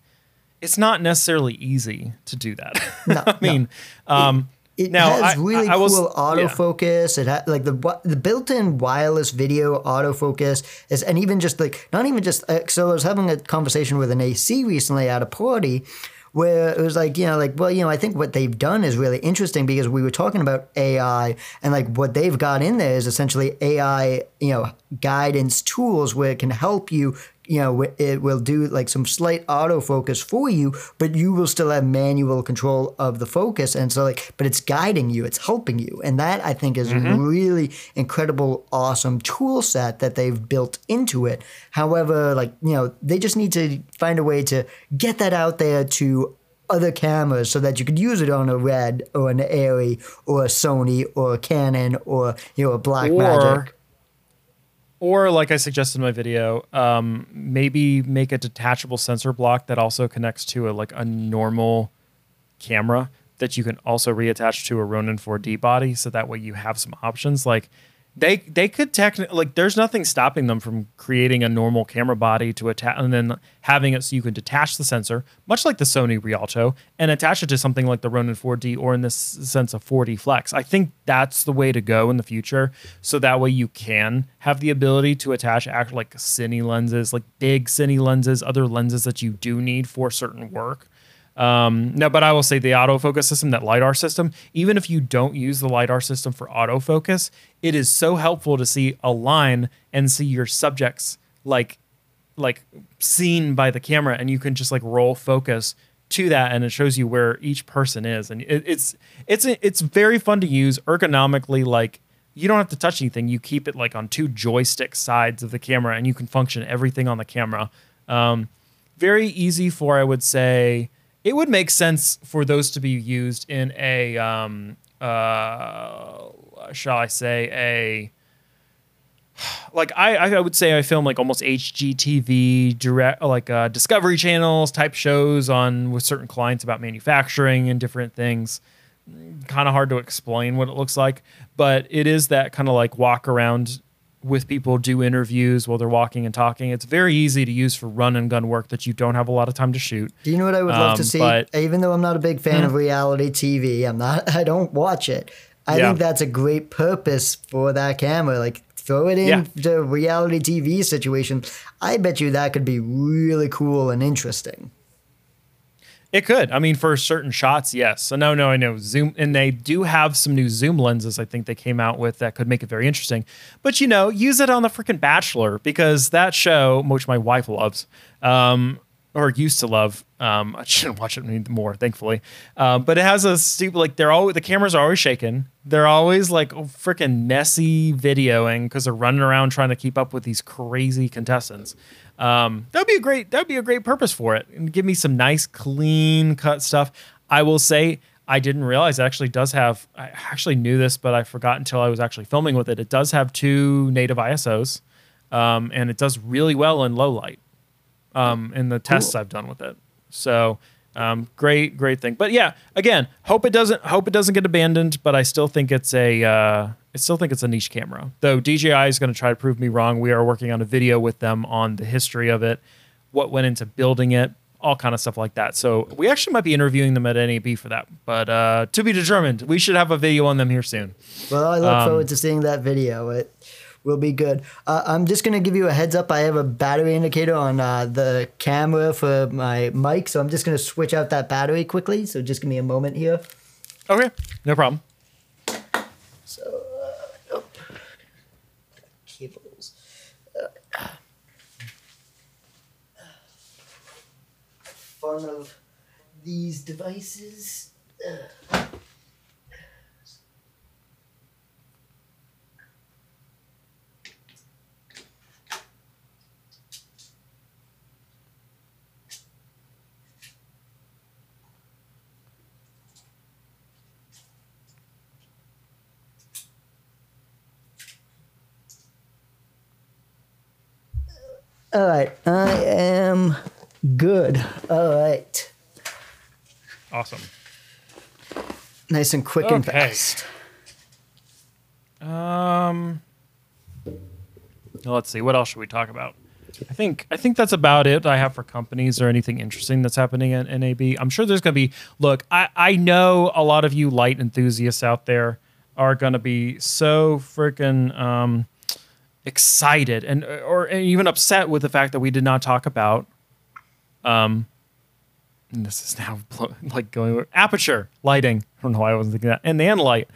it's not necessarily easy to do that [LAUGHS] [LAUGHS] i mean um It now has I- really I- I was- cool yeah. autofocus. It had like the the built-in wireless video autofocus is, and even just like not even just. Uh, so I was having a conversation with an AC recently at a party, where it was like you know like well you know I think what they've done is really interesting because we were talking about AI and like what they've got in there is essentially AI you know guidance tools where it can help you you know, it will do like some slight autofocus for you, but you will still have manual control of the focus. And so, like, but it's guiding you, it's helping you. And that I think is a really incredible, awesome tool set that they've built into it. However, like, you know, they just need to find a way to get that out there to other cameras so that you could use it on a red or an Arri or a Sony or a Canon or, you know, a Black or Magic. Or like i suggested in my video um maybe make a detachable sensor block that also connects to a like a normal camera that you can also reattach to a Ronin 4D body, so that way you have some options. Like they they could technically like there's nothing stopping them from creating a normal camera body to attach and then having it so you can detach the sensor, much like the Sony Rialto, and attach it to something like the Ronin 4D or in this sense a 4D Flex. I think that's the way to go in the future, so that way you can have the ability to attach act like cine lenses, like big cine lenses, other lenses that you do need for certain work. Um, no, but I will say the autofocus system, that LiDAR system, even if you don't use the LiDAR system for autofocus, it is so helpful to see a line and see your subjects like like seen by the camera and you can just like roll focus to that and it shows you where each person is. And it, it's it's it's very fun to use ergonomically like you don't have to touch anything. You keep it like on two joystick sides of the camera and you can function everything on the camera. Um, very easy for i would say it would make sense for those to be used in a um, uh, shall i say a [SIGHS] like I, I would say I film like almost HGTV direct like uh, Discovery channels type shows on with certain clients about manufacturing and different things. Kind of hard to explain what it looks like, but it is that kind of like walk around with people, do interviews while they're walking and talking. It's very easy to use for run and gun work that you don't have a lot of time to shoot. Do you know what I would love to Um, see? but- Hmm. Even though I'm not a big fan of reality TV, I'm not. [LAUGHS] I don't watch it. I Yeah. think that's a great purpose for that camera. Like throw it into Yeah. reality TV situation. I bet you that could be really cool and interesting. It could. I mean, for certain shots, yes. So no, no, I know zoom, and they do have some new zoom lenses. I think they came out with that could make it very interesting. But you know, use it on the freaking Bachelor because that show, which my wife loves, um, or used to love. Um, [LAUGHS] I shouldn't watch it anymore, thankfully. Um, but it has a stupid like they're always the cameras are always shaking. They're always like freaking messy videoing because they're running around trying to keep up with these crazy contestants. Um, that'd be a great that'd be a great purpose for it, and give me some nice clean cut stuff. I will say I didn't realize it actually does have. I actually knew this, but I forgot until I was actually filming with it. It does have two native ISOs, um, and it does really well in low light um, in the tests I've done with it. So um, great, great thing. But yeah, again, hope it doesn't hope it doesn't get abandoned. But I still think it's a uh, I still think it's a niche camera. Though DJI is going to try to prove me wrong. We are working on a video with them on the history of it, what went into building it, all kind of stuff like that. So we actually might be interviewing them at NAB for that. But uh, to be determined. We should have a video on them here soon. Well, I look Um, forward to seeing that video. It will be good. Uh, I'm just going to give you a heads up. I have a battery indicator on uh, the camera for my mic, so I'm just going to switch out that battery quickly. So just give me a moment here. Okay, no problem. So, uh, oh. cables. Fun of these devices. All right, I am good. All right, Awesome. nice and quick and Okay. fast. Um, let's see. What else should we talk about? I think I think that's about it I have for companies or anything interesting that's happening at NAB. I'm sure there's going to be. Look, I I know a lot of you light enthusiasts out there are going to be so freaking um, excited and or even upset with the fact that we did not talk about. Um, this is now like going Aputure lighting. I don't know why I wasn't thinking that, and the light.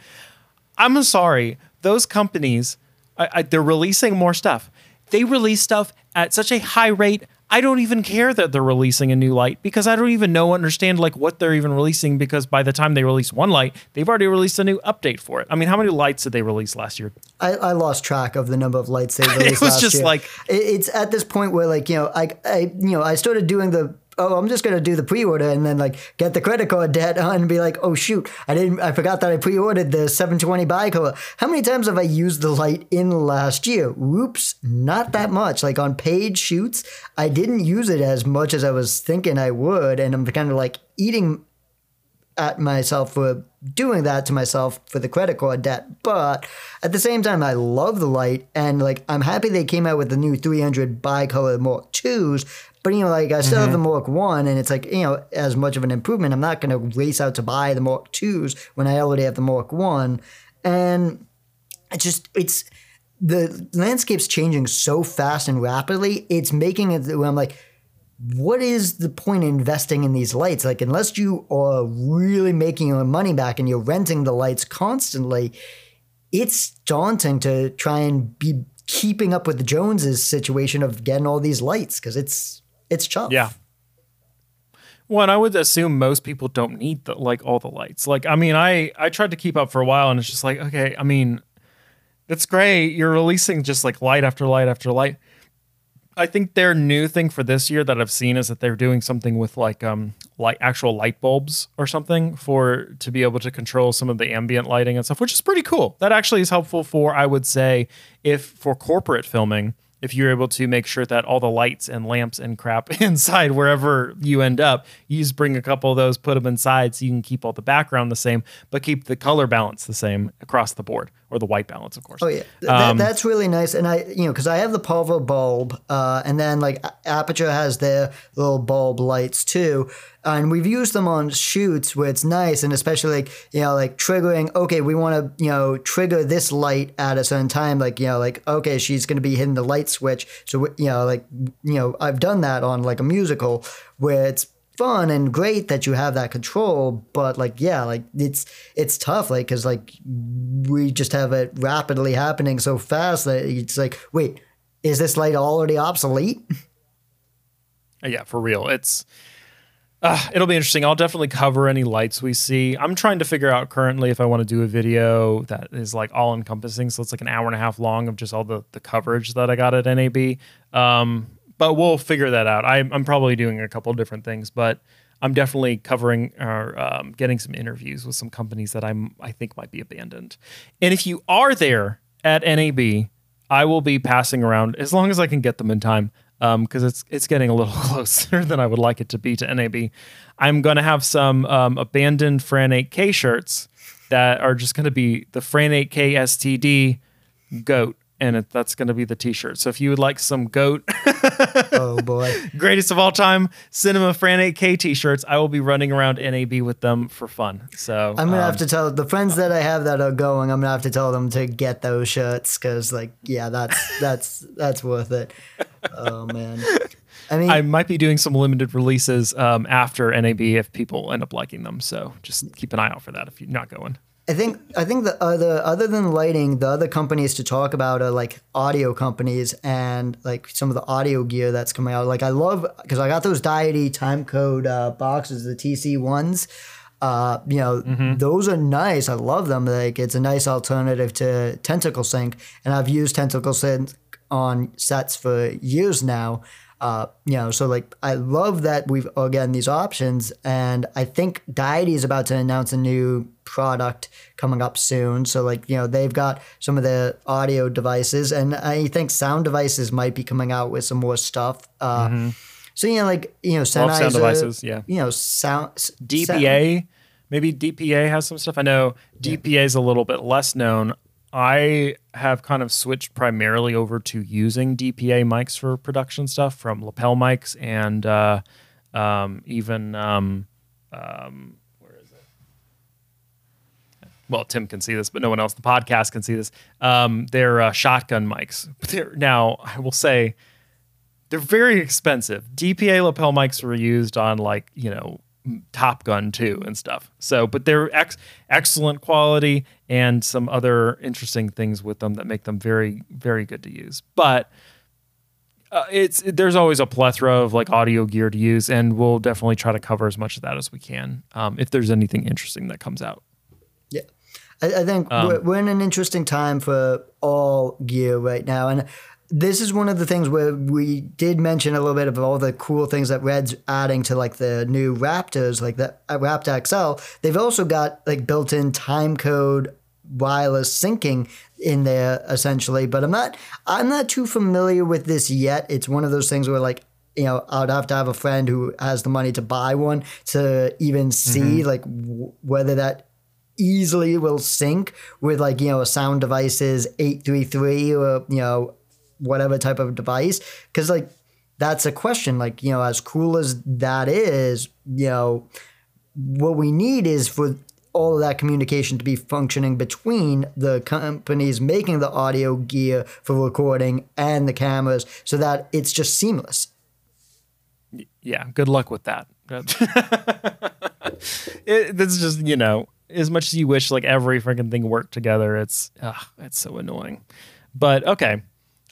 I'm sorry, those companies, I, I, they're releasing more stuff. They release stuff at such a high rate. I don't even care that they're releasing a new light because I don't even know, understand like what they're even releasing because by the time they release one light, they've already released a new update for it. I mean, how many lights did they release last year? I, I lost track of the number of lights they [LAUGHS] released it was last just year. like- It- it's at this point where like you know I I you know I started doing the oh I'm just gonna do the pre-order and then like get the credit card debt on [LAUGHS] and be like oh shoot I didn't I forgot that I pre-ordered the 720 bicolor. How many times have I used the light in last year? Whoops, not that much. Like on paid shoots, I didn't use it as much as I was thinking I would, and I'm kind of like eating at myself for doing that to myself for the credit card debt. But at the same time, I love the light and like I'm happy they came out with the new 300 bicolor Mark twos. But you know, like I still have the mm-hmm. Mark One, and it's like you know, as much of an improvement. I'm not going to race out to buy the Mark twos when I already have the Mark One, and it just it's the landscape's changing so fast and rapidly. It's making it where I'm like, what is the point in investing in these lights? Like, unless you are really making your money back and you're renting the lights constantly, it's daunting to try and be keeping up with the Joneses situation of getting all these lights because it's it's tough. Yeah. Well, and I would assume most people don't need the like all the lights. Like, I mean, I I tried to keep up for a while, and it's just like, okay, I mean, that's great. You're releasing just like light after light after light. I think their new thing for this year that I've seen is that they're doing something with like um like actual light bulbs or something for to be able to control some of the ambient lighting and stuff, which is pretty cool. That actually is helpful for I would say if for corporate filming, if you're able to make sure that all the lights and lamps and crap [LAUGHS] inside wherever you end up, you just bring a couple of those, put them inside so you can keep all the background the same, but keep the color balance the same across the board or the white balance, of course. Oh yeah, Th- that, that's really nice. And I, you know, because I have the PavoBulb, uh, and then like Aperture has their little bulb lights too, and we've used them on shoots where it's nice, and especially like you know, like triggering. Okay, we want to you know trigger this light at a certain time. Like you know, like okay, she's going to be hitting the light switch. So you know, like you know, I've done that on like a musical where it's fun and great that you have that control but like yeah like it's it's tough like because like we just have it rapidly happening so fast that it's like wait is this light already obsolete [LAUGHS] Yeah, for real. It's uh, it'll be interesting. I'll definitely cover any lights we see. I'm trying to figure out currently if I want to do a video that is like all encompassing. So it's like an hour and a half long of just all the, the coverage that I got at NAB. Um, but we'll figure that out. I, I'm probably doing a couple different things, but I'm definitely covering or um, getting some interviews with some companies that I'm I think might be abandoned. And if you are there at NAB, I will be passing around as long as I can get them in time because it's it's getting a little [LAUGHS] closer than I would like it to be to NAB. I'm going to have some um, abandoned Fran 8K shirts that are just going to be the Fran 8K STD goat, and it, that's going to be the T-shirt. So if you would like some goat [LAUGHS] oh boy greatest of all time cinema Fran 8K T-shirts, I will be running around NAB with them for fun. So i'm gonna um, have to tell the friends that i have that are going i'm gonna have to tell them to get those shirts because like yeah that's [LAUGHS] that's that's worth it oh man i mean I might be doing some limited releases um, after NAB if people end up liking them. So just keep an eye out for that if you're not going. I think I think the other other than lighting, the other companies to talk about are like audio companies and like some of the audio gear that's coming out. Like I love because I got those Deity time code uh, boxes, the TC ones. Uh, you know, those are nice. I love them. Like it's a nice alternative to Tentacle Sync, and I've used Tentacle Sync on sets for years now. Uh, you know, so like I love that we've again these options, and I think Deity is about to announce a new product coming up soon. So like you know they've got some of the audio devices, and I think sound devices might be coming out with some more stuff. Uh, So you know, like you know, sound devices, yeah. You know, sound DPA, maybe DPA has some stuff. I know DPA is a little bit less known. I have kind of switched primarily over to using DPA mics for production stuff from lapel mics and uh, um, even um, um, where is it? Well, Tim can see this, but no one else. The podcast can see this. Um, they're uh, shotgun mics. [LAUGHS] They're, now, I will say they're very expensive. DPA lapel mics were used on like you know Top Gun 2 and stuff. So, but they're ex- excellent quality and some other interesting things with them that make them very very good to use. But uh, it's there's always a plethora of like audio gear to use, and we'll definitely try to cover as much of that as we can um, if there's anything interesting that comes out. Yeah. I, I think we're, we're in an interesting time for all gear right now. And this is one of the things where we did mention a little bit of all the cool things that Red's adding to like the new Raptors, like the uh, Raptor XL. They've also got like built in time code wireless syncing in there essentially. But i'm not i'm not too familiar with this yet. It's one of those things where like you know i'd have to have a friend who has the money to buy one to even see like w- whether that easily will sync with like you know a sound device's 833 or you know whatever type of device because like that's a question like you know as cool as that is you know what we need is for all of that communication to be functioning between the companies making the audio gear for recording and the cameras so that it's just seamless yeah, good luck with that. [LAUGHS] it, that's just you know, as much as you wish like every freaking thing worked together, it's ugh, it's so annoying. But okay,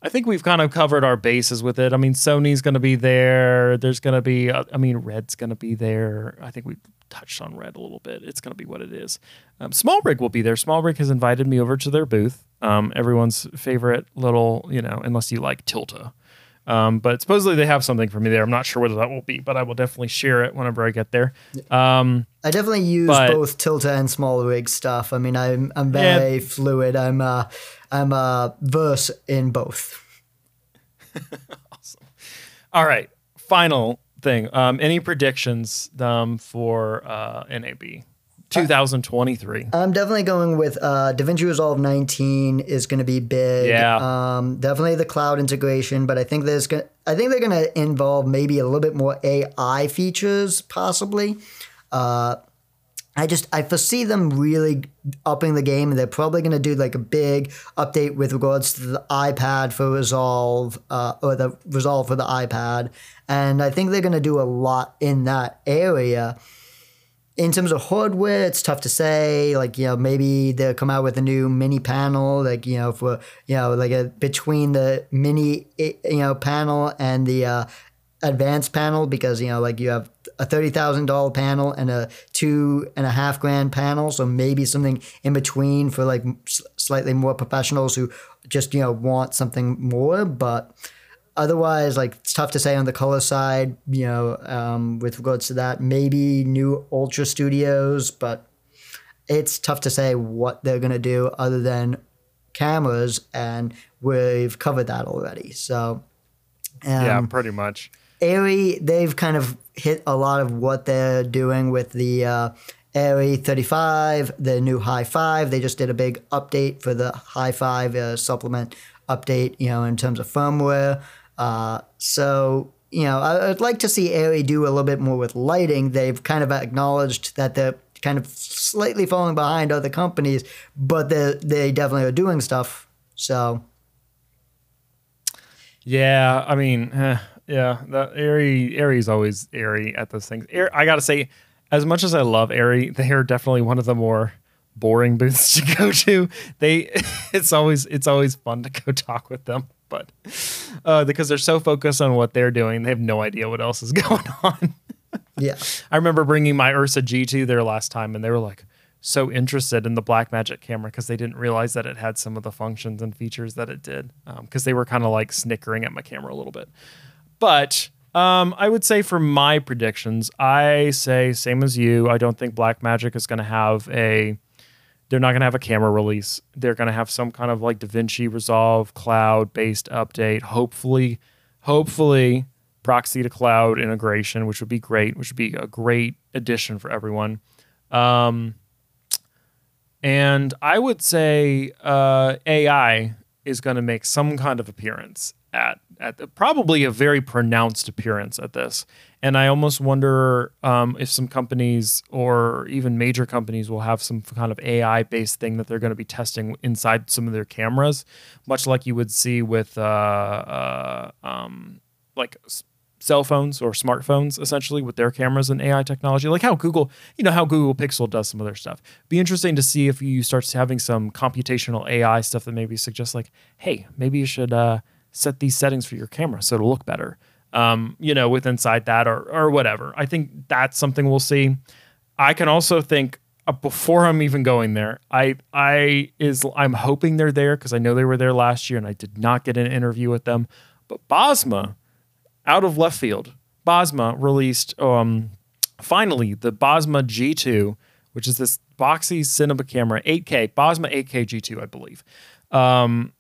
I think we've kind of covered our bases with it. I mean, Sony's going to be there. There's going to be, uh, I mean, Red's going to be there. I think we touched on Red a little bit. It's going to be what it is. Um, SmallRig will be there. SmallRig has invited me over to their booth. Um, everyone's favorite little, you know, unless you like Tilta. Um, but supposedly they have something for me there. I'm not sure whether that will be, but I will definitely share it whenever I get there. Um, I definitely use But- both Tilta and small rig stuff. I mean, I'm I'm Yeah. very fluid. I'm uh I'm uh verse in both. [LAUGHS] awesome. all right, final thing. Um, any predictions um, for uh, NAB 2023? I'm definitely going with uh, DaVinci Resolve 19 is going to be big. Yeah. Um, definitely the cloud integration, but I think there's going I think they're going to involve maybe a little bit more AI features, possibly. Uh, I just I foresee them really upping the game, and they're probably going to do like a big update with regards to the iPad for Resolve, uh, or the Resolve for the iPad, and I think they're going to do a lot in that area in terms of hardware, it's tough to say. Like, you know, maybe they'll come out with a new mini panel, like, you know, for, you know, like a between the mini, you know, panel and the uh, advanced panel, because, you know, like you have a $30,000 panel and a two and a half grand panel. So maybe something in between for like slightly more professionals who just, you know, want something more. But, otherwise, like it's tough to say on the color side, you know, um, with regards to that. Maybe new Ultra Studios, but it's tough to say what they're gonna do other than cameras, and we've covered that already. So, um, yeah, pretty much. Arri, they've kind of hit a lot of what they're doing with the uh, Arri 35, the new Hi-5. They just did a big update for the Hi-5 uh, supplement update, you know, in terms of firmware. Uh, so, you know, I- I'd like to see Arri do a little bit more with lighting. They've kind of acknowledged that they're kind of slightly falling behind other companies, but they they definitely are doing stuff. So, Yeah, I mean, eh, yeah, that Arri Arri's always airy at those things. Air, I gotta say, as much as I love Arri, they are definitely one of the more boring [LAUGHS] booths to go to. They [LAUGHS] it's always it's always fun to go talk with them, but uh, because they're so focused on what they're doing, they have no idea what else is [LAUGHS] going on. Yeah. I remember bringing my Ursa G2 there last time, and they were like so interested in the Blackmagic camera because they didn't realize that it had some of the functions and features that it did. Because they were kind of like snickering at my camera a little bit. But um, I would say for my predictions, I say same as you. I don't think Blackmagic is going to have a. They're not going to have a camera release. They're going to have some kind of like DaVinci Resolve cloud based update. Hopefully, hopefully proxy to cloud integration, which would be great, which would be a great addition for everyone. Um, and I would say uh, AI is going to make some kind of appearance at at the, probably a very pronounced appearance at this. And I almost wonder um, if some companies or even major companies will have some kind of AI based thing that they're going to be testing inside some of their cameras, much like you would see with uh, uh, um, like cell phones or smartphones essentially with their cameras and AI technology, like how Google, you know, how Google Pixel does some of their stuff. Be interesting to see if you start having some computational AI stuff that maybe suggests like, hey, maybe you should uh, set these settings for your camera so it'll look better. Um, you know, with inside that or or whatever. I think that's something we'll see. I can also think uh, before I'm even going there, I I is I'm hoping they're there because I know they were there last year and I did not get an interview with them. But Bosma, out of left field, Bosma released um finally the Bosma G2, which is this boxy cinema camera, 8K Bosma 8K G2, I believe. Um,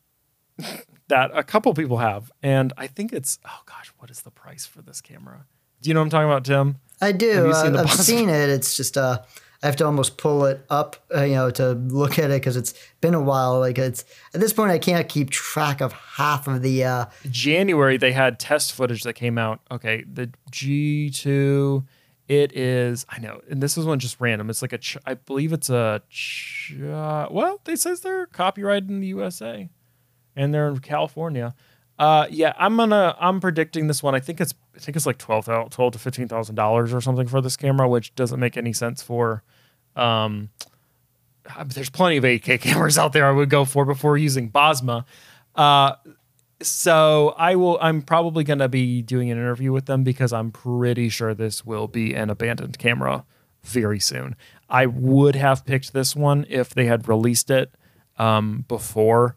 [LAUGHS] that a couple people have, and I think it's oh gosh, what is the price for this camera? Do you know what I'm talking about, Tim? I do. seen Uh, I've seen it. It's just uh, I have to almost pull it up, uh, you know, to look at it because it's been a while. Like it's at this point, I can't keep track of half of the. Uh, January they had test footage that came out. Okay, the G2 it is I know, and this is one just random. It's like a ch- I believe it's a uh, well, they says they're copyrighted in the USA and they're in California. Uh, yeah, I'm gonna I'm predicting this one. I think it's I think it's like 12, 12 to fifteen thousand dollars or something for this camera, which doesn't make any sense for um uh, there's plenty of 8K [LAUGHS] cameras out there I would go for before using Bosma. Uh, so I will. I'm probably to be doing an interview with them because I'm pretty sure this will be an abandoned camera very soon. I would have picked this one if they had released it um, before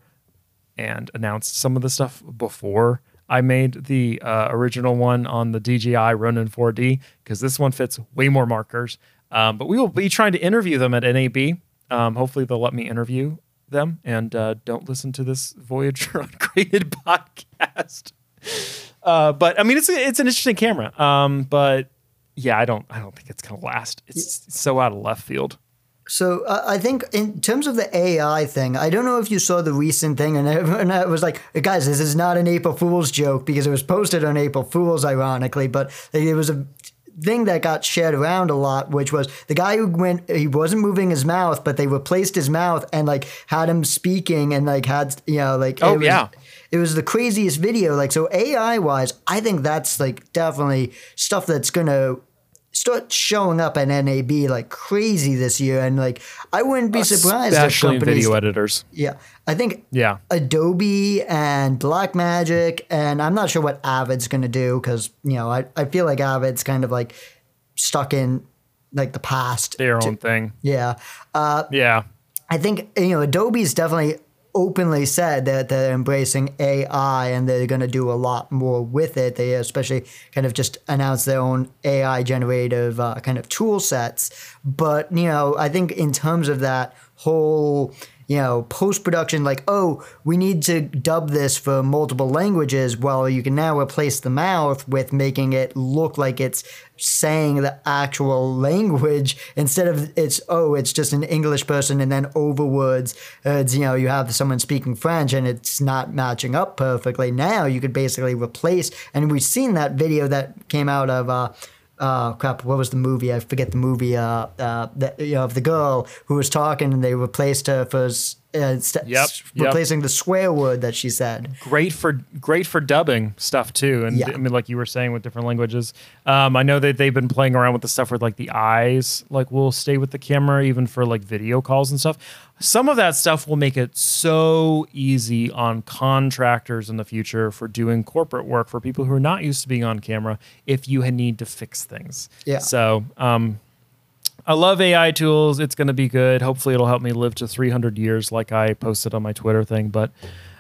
and announced some of the stuff before I made the uh, original one on the DJI Ronin 4D because this one fits way more markers. Um, but we will be trying to interview them at NAB. Um, hopefully, they'll let me interview them and uh, don't listen to this Voyager [LAUGHS] Ungraded podcast. Uh, but I mean, it's it's an interesting camera. Um, but yeah, I don't I don't think it's gonna last. It's so out of left field. So uh, I think in terms of the AI thing, I don't know if you saw the recent thing, and [LAUGHS] everyone was like, "Guys, this is not an April Fool's joke because it was posted on April Fool's, ironically." But it was a thing that got shared around a lot, which was the guy who went, he wasn't moving his mouth, but they replaced his mouth and like had him speaking and like had you know like Oh, it was, yeah. it was the craziest video. Like so AI wise, I think that's like definitely stuff that's gonna start showing up at NAB like crazy this year, and like I wouldn't be surprised if Especially in companies. video editors. Yeah, I think Yeah. Adobe and Blackmagic, and I'm not sure what Avid's gonna do because you know I, I feel like Avid's kind of like stuck in like the past. Their own thing. Yeah, uh, Yeah. I think you know Adobe's definitely openly said that they're embracing AI and they're going to do a lot more with it. They especially kind of just announced their own AI generative uh, kind of tool sets. But you know, I think in terms of that whole you know post production, like oh, we need to dub this for multiple languages. Well, you can now replace the mouth with making it look like it's saying the actual language instead of it's oh it's just an english person and then overwords uh, it's, you know you have someone speaking french and it's not matching up perfectly now you could basically replace and we've seen that video that came out of uh uh, crap, what was the movie? I forget the movie. Uh, uh, you know, of the girl who was talking, and they replaced her for uh, st- Yep, s- yep. replacing the swear word that she said. great for great for dubbing stuff too and Yeah. i mean like you were saying with different languages um, i know that they've been playing around with the stuff with like the eyes like will stay with the camera even for like video calls and stuff some of that stuff will make it so easy on contractors in the future for doing corporate work for people who are not used to being on camera if you need to fix things Yeah. so um, I love AI tools. It's going to be good. Hopefully, it'll help me live to 300 years, like I posted on my Twitter thing. But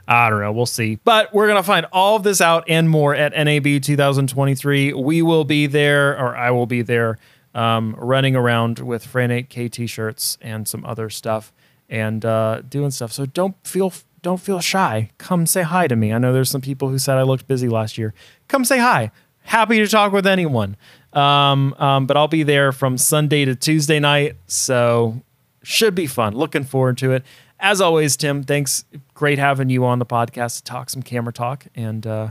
I don't know. We'll see. But we're going to find all of this out and more at NAB 2023. We will be there, or I will be there, um, running around with Fran 8K t-shirts and some other stuff and uh, doing stuff. So don't feel don't feel shy. Come say hi to me. I know there's some people who said I looked busy last year. Come say hi. Happy to talk with anyone. Um, um, but I'll be there from Sunday to Tuesday night. So should be fun. Looking forward to it. As always, Tim, thanks. Great having you on the podcast to talk some camera talk. And uh,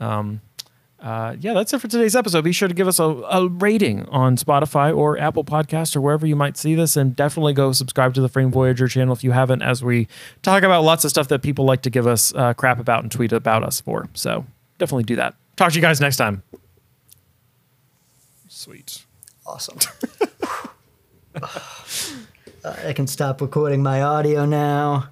um, uh, yeah, that's it for today's episode. Be sure to give us a, a rating on Spotify or Apple Podcast or wherever you might see this. And definitely go subscribe to the Frame Voyager channel if you haven't, as we talk about lots of stuff that people like to give us uh, crap about and tweet about us for. So definitely do that. Talk to you guys next time. Sweet. Awesome. [LAUGHS] [SIGHS] [SIGHS] I can stop recording my audio now.